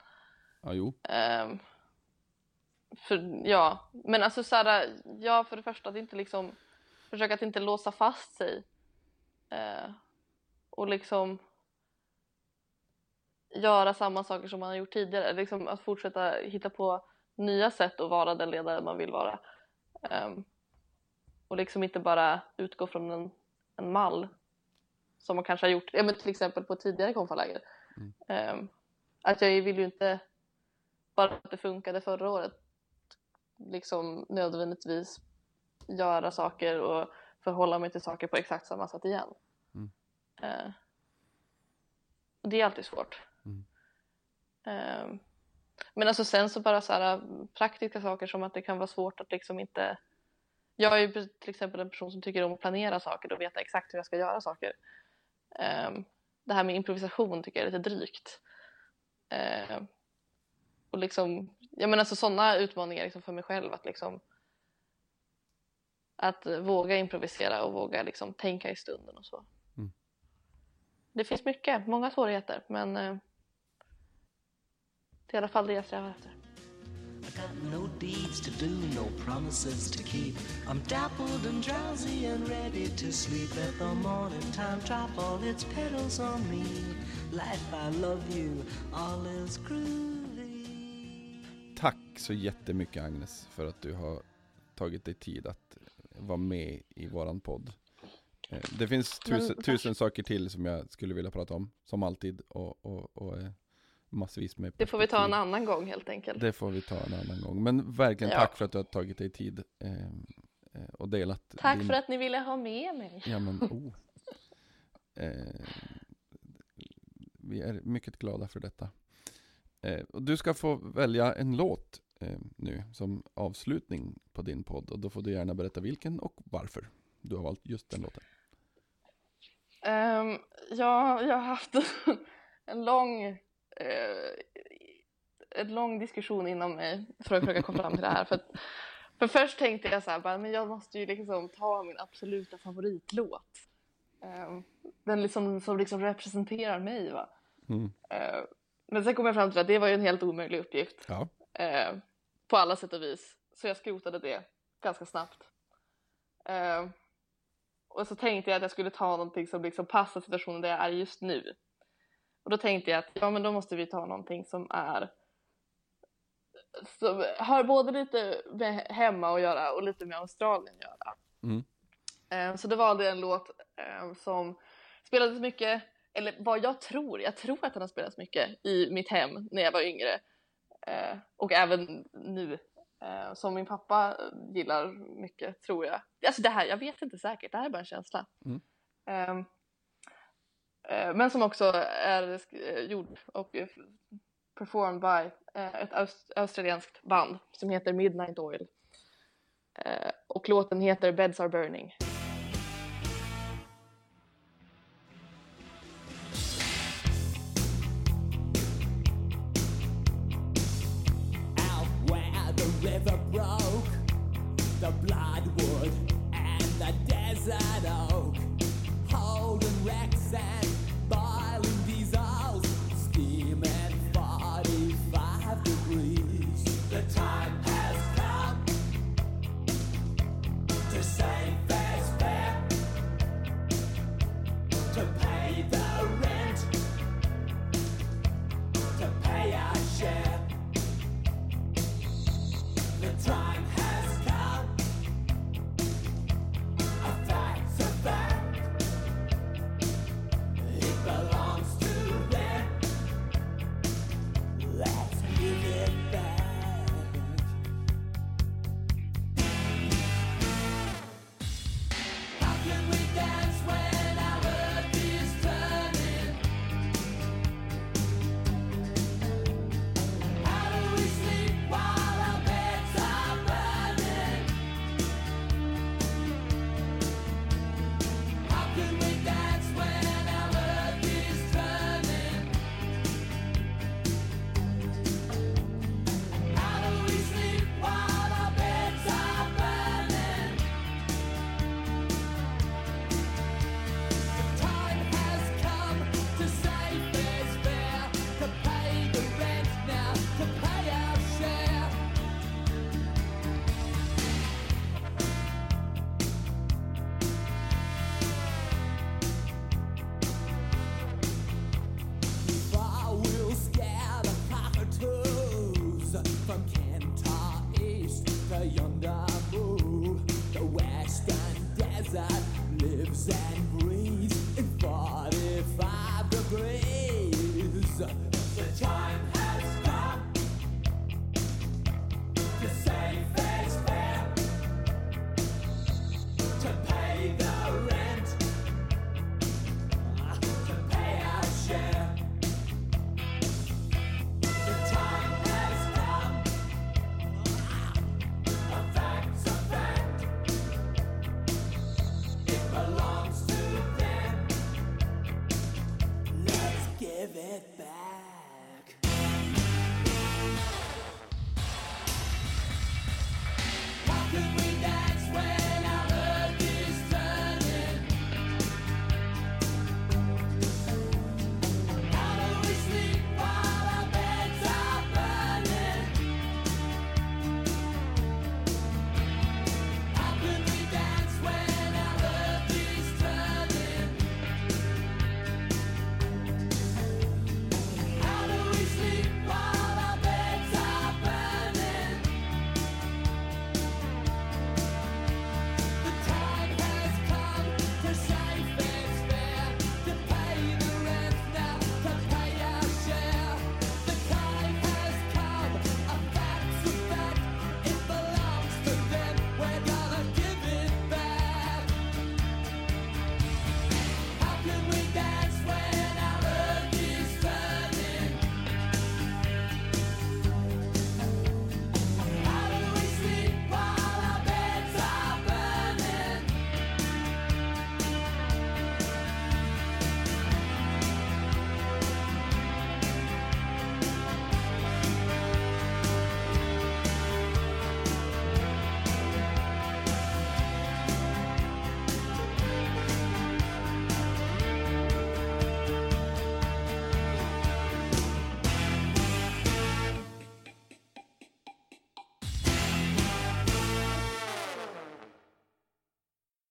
Ja, jo. ehm, för, ja, men alltså så här, ja för det första att inte liksom försöka att inte låsa fast sig eh, och liksom göra samma saker som man har gjort tidigare, liksom att fortsätta hitta på nya sätt att vara den ledare man vill vara Ehm, och liksom inte bara utgå från en, en mall som man kanske har gjort, ja, men till exempel på tidigare konfaläger. Mm. Ehm, att jag vill ju inte bara att det funkade förra året liksom nödvändigtvis göra saker och förhålla mig till saker på exakt samma sätt igen. Mm. Eh, och det är alltid svårt. Mm. Eh, men alltså sen så bara så här praktiska saker som att det kan vara svårt att liksom inte jag är ju till exempel en person som tycker om att planera saker och veta exakt hur jag ska göra saker. Eh, det här med improvisation tycker jag är lite drygt. Eh, och liksom, jag menar alltså sådana utmaningar liksom för mig själv att liksom att våga improvisera och våga liksom tänka i stunden och så. Mm. Det finns mycket, många svårigheter men eh, det är i alla fall det jag strävar efter. I got no deeds to do, no promises to keep. I'm dappled and drowsy and ready to sleep. Let the morning time drop all its petals on me. Life, I love you, all is groovy. Tack så jättemycket Agnes för att du har tagit dig tid att vara med i våran podd. Eh, Det finns tusen, tusen saker till som jag skulle vilja prata om, som alltid, och, och, och eh, massvis med Det får vi ta en perspektiv. annan gång helt enkelt. Det får vi ta en annan gång. Men verkligen Ja. tack för att du har tagit dig tid eh, eh, och delat Tack din... för att ni ville ha med mig. Ja men oh. Eh, vi är mycket glada för detta. Eh, och du ska få välja en låt eh, nu som avslutning på din podd. Och då får du gärna berätta vilken och varför du har valt just den låten. Um, ja, jag har haft en lång, eh, en lång diskussion inom mig för att försöka komma fram till det här. För, att, för först tänkte jag så här, bara, men jag måste ju liksom ta min absoluta favoritlåt. Ehm, den liksom, som liksom representerar mig. Va? Mm. Eh, men sen kom jag fram till att det var ju en helt omöjlig uppgift. Ja. Eh, på alla sätt och vis. Så jag skrotade det ganska snabbt. Eh, och så tänkte jag att jag skulle ta någonting som liksom passar situationen där jag är just nu. Och då tänkte jag att ja, men då måste vi ta någonting som är som har både lite med hemma att göra och lite med Australien att göra. Mm. Eh, Så då valde jag en låt eh, som spelades mycket, eller vad jag tror, jag tror att den har spelats mycket i mitt hem när jag var yngre. Eh, Och även nu. Som min pappa gillar mycket, tror jag. Alltså det här, jag vet inte säkert, det här är bara en känsla. Mm. Eh, men som också är eh, gjord och eh, performed by ett aust- australienskt band som heter Midnight Oil. Och låten heter Beds Are Burning. out where the river broke, the bloodwood and the desert oak, holding wrecks and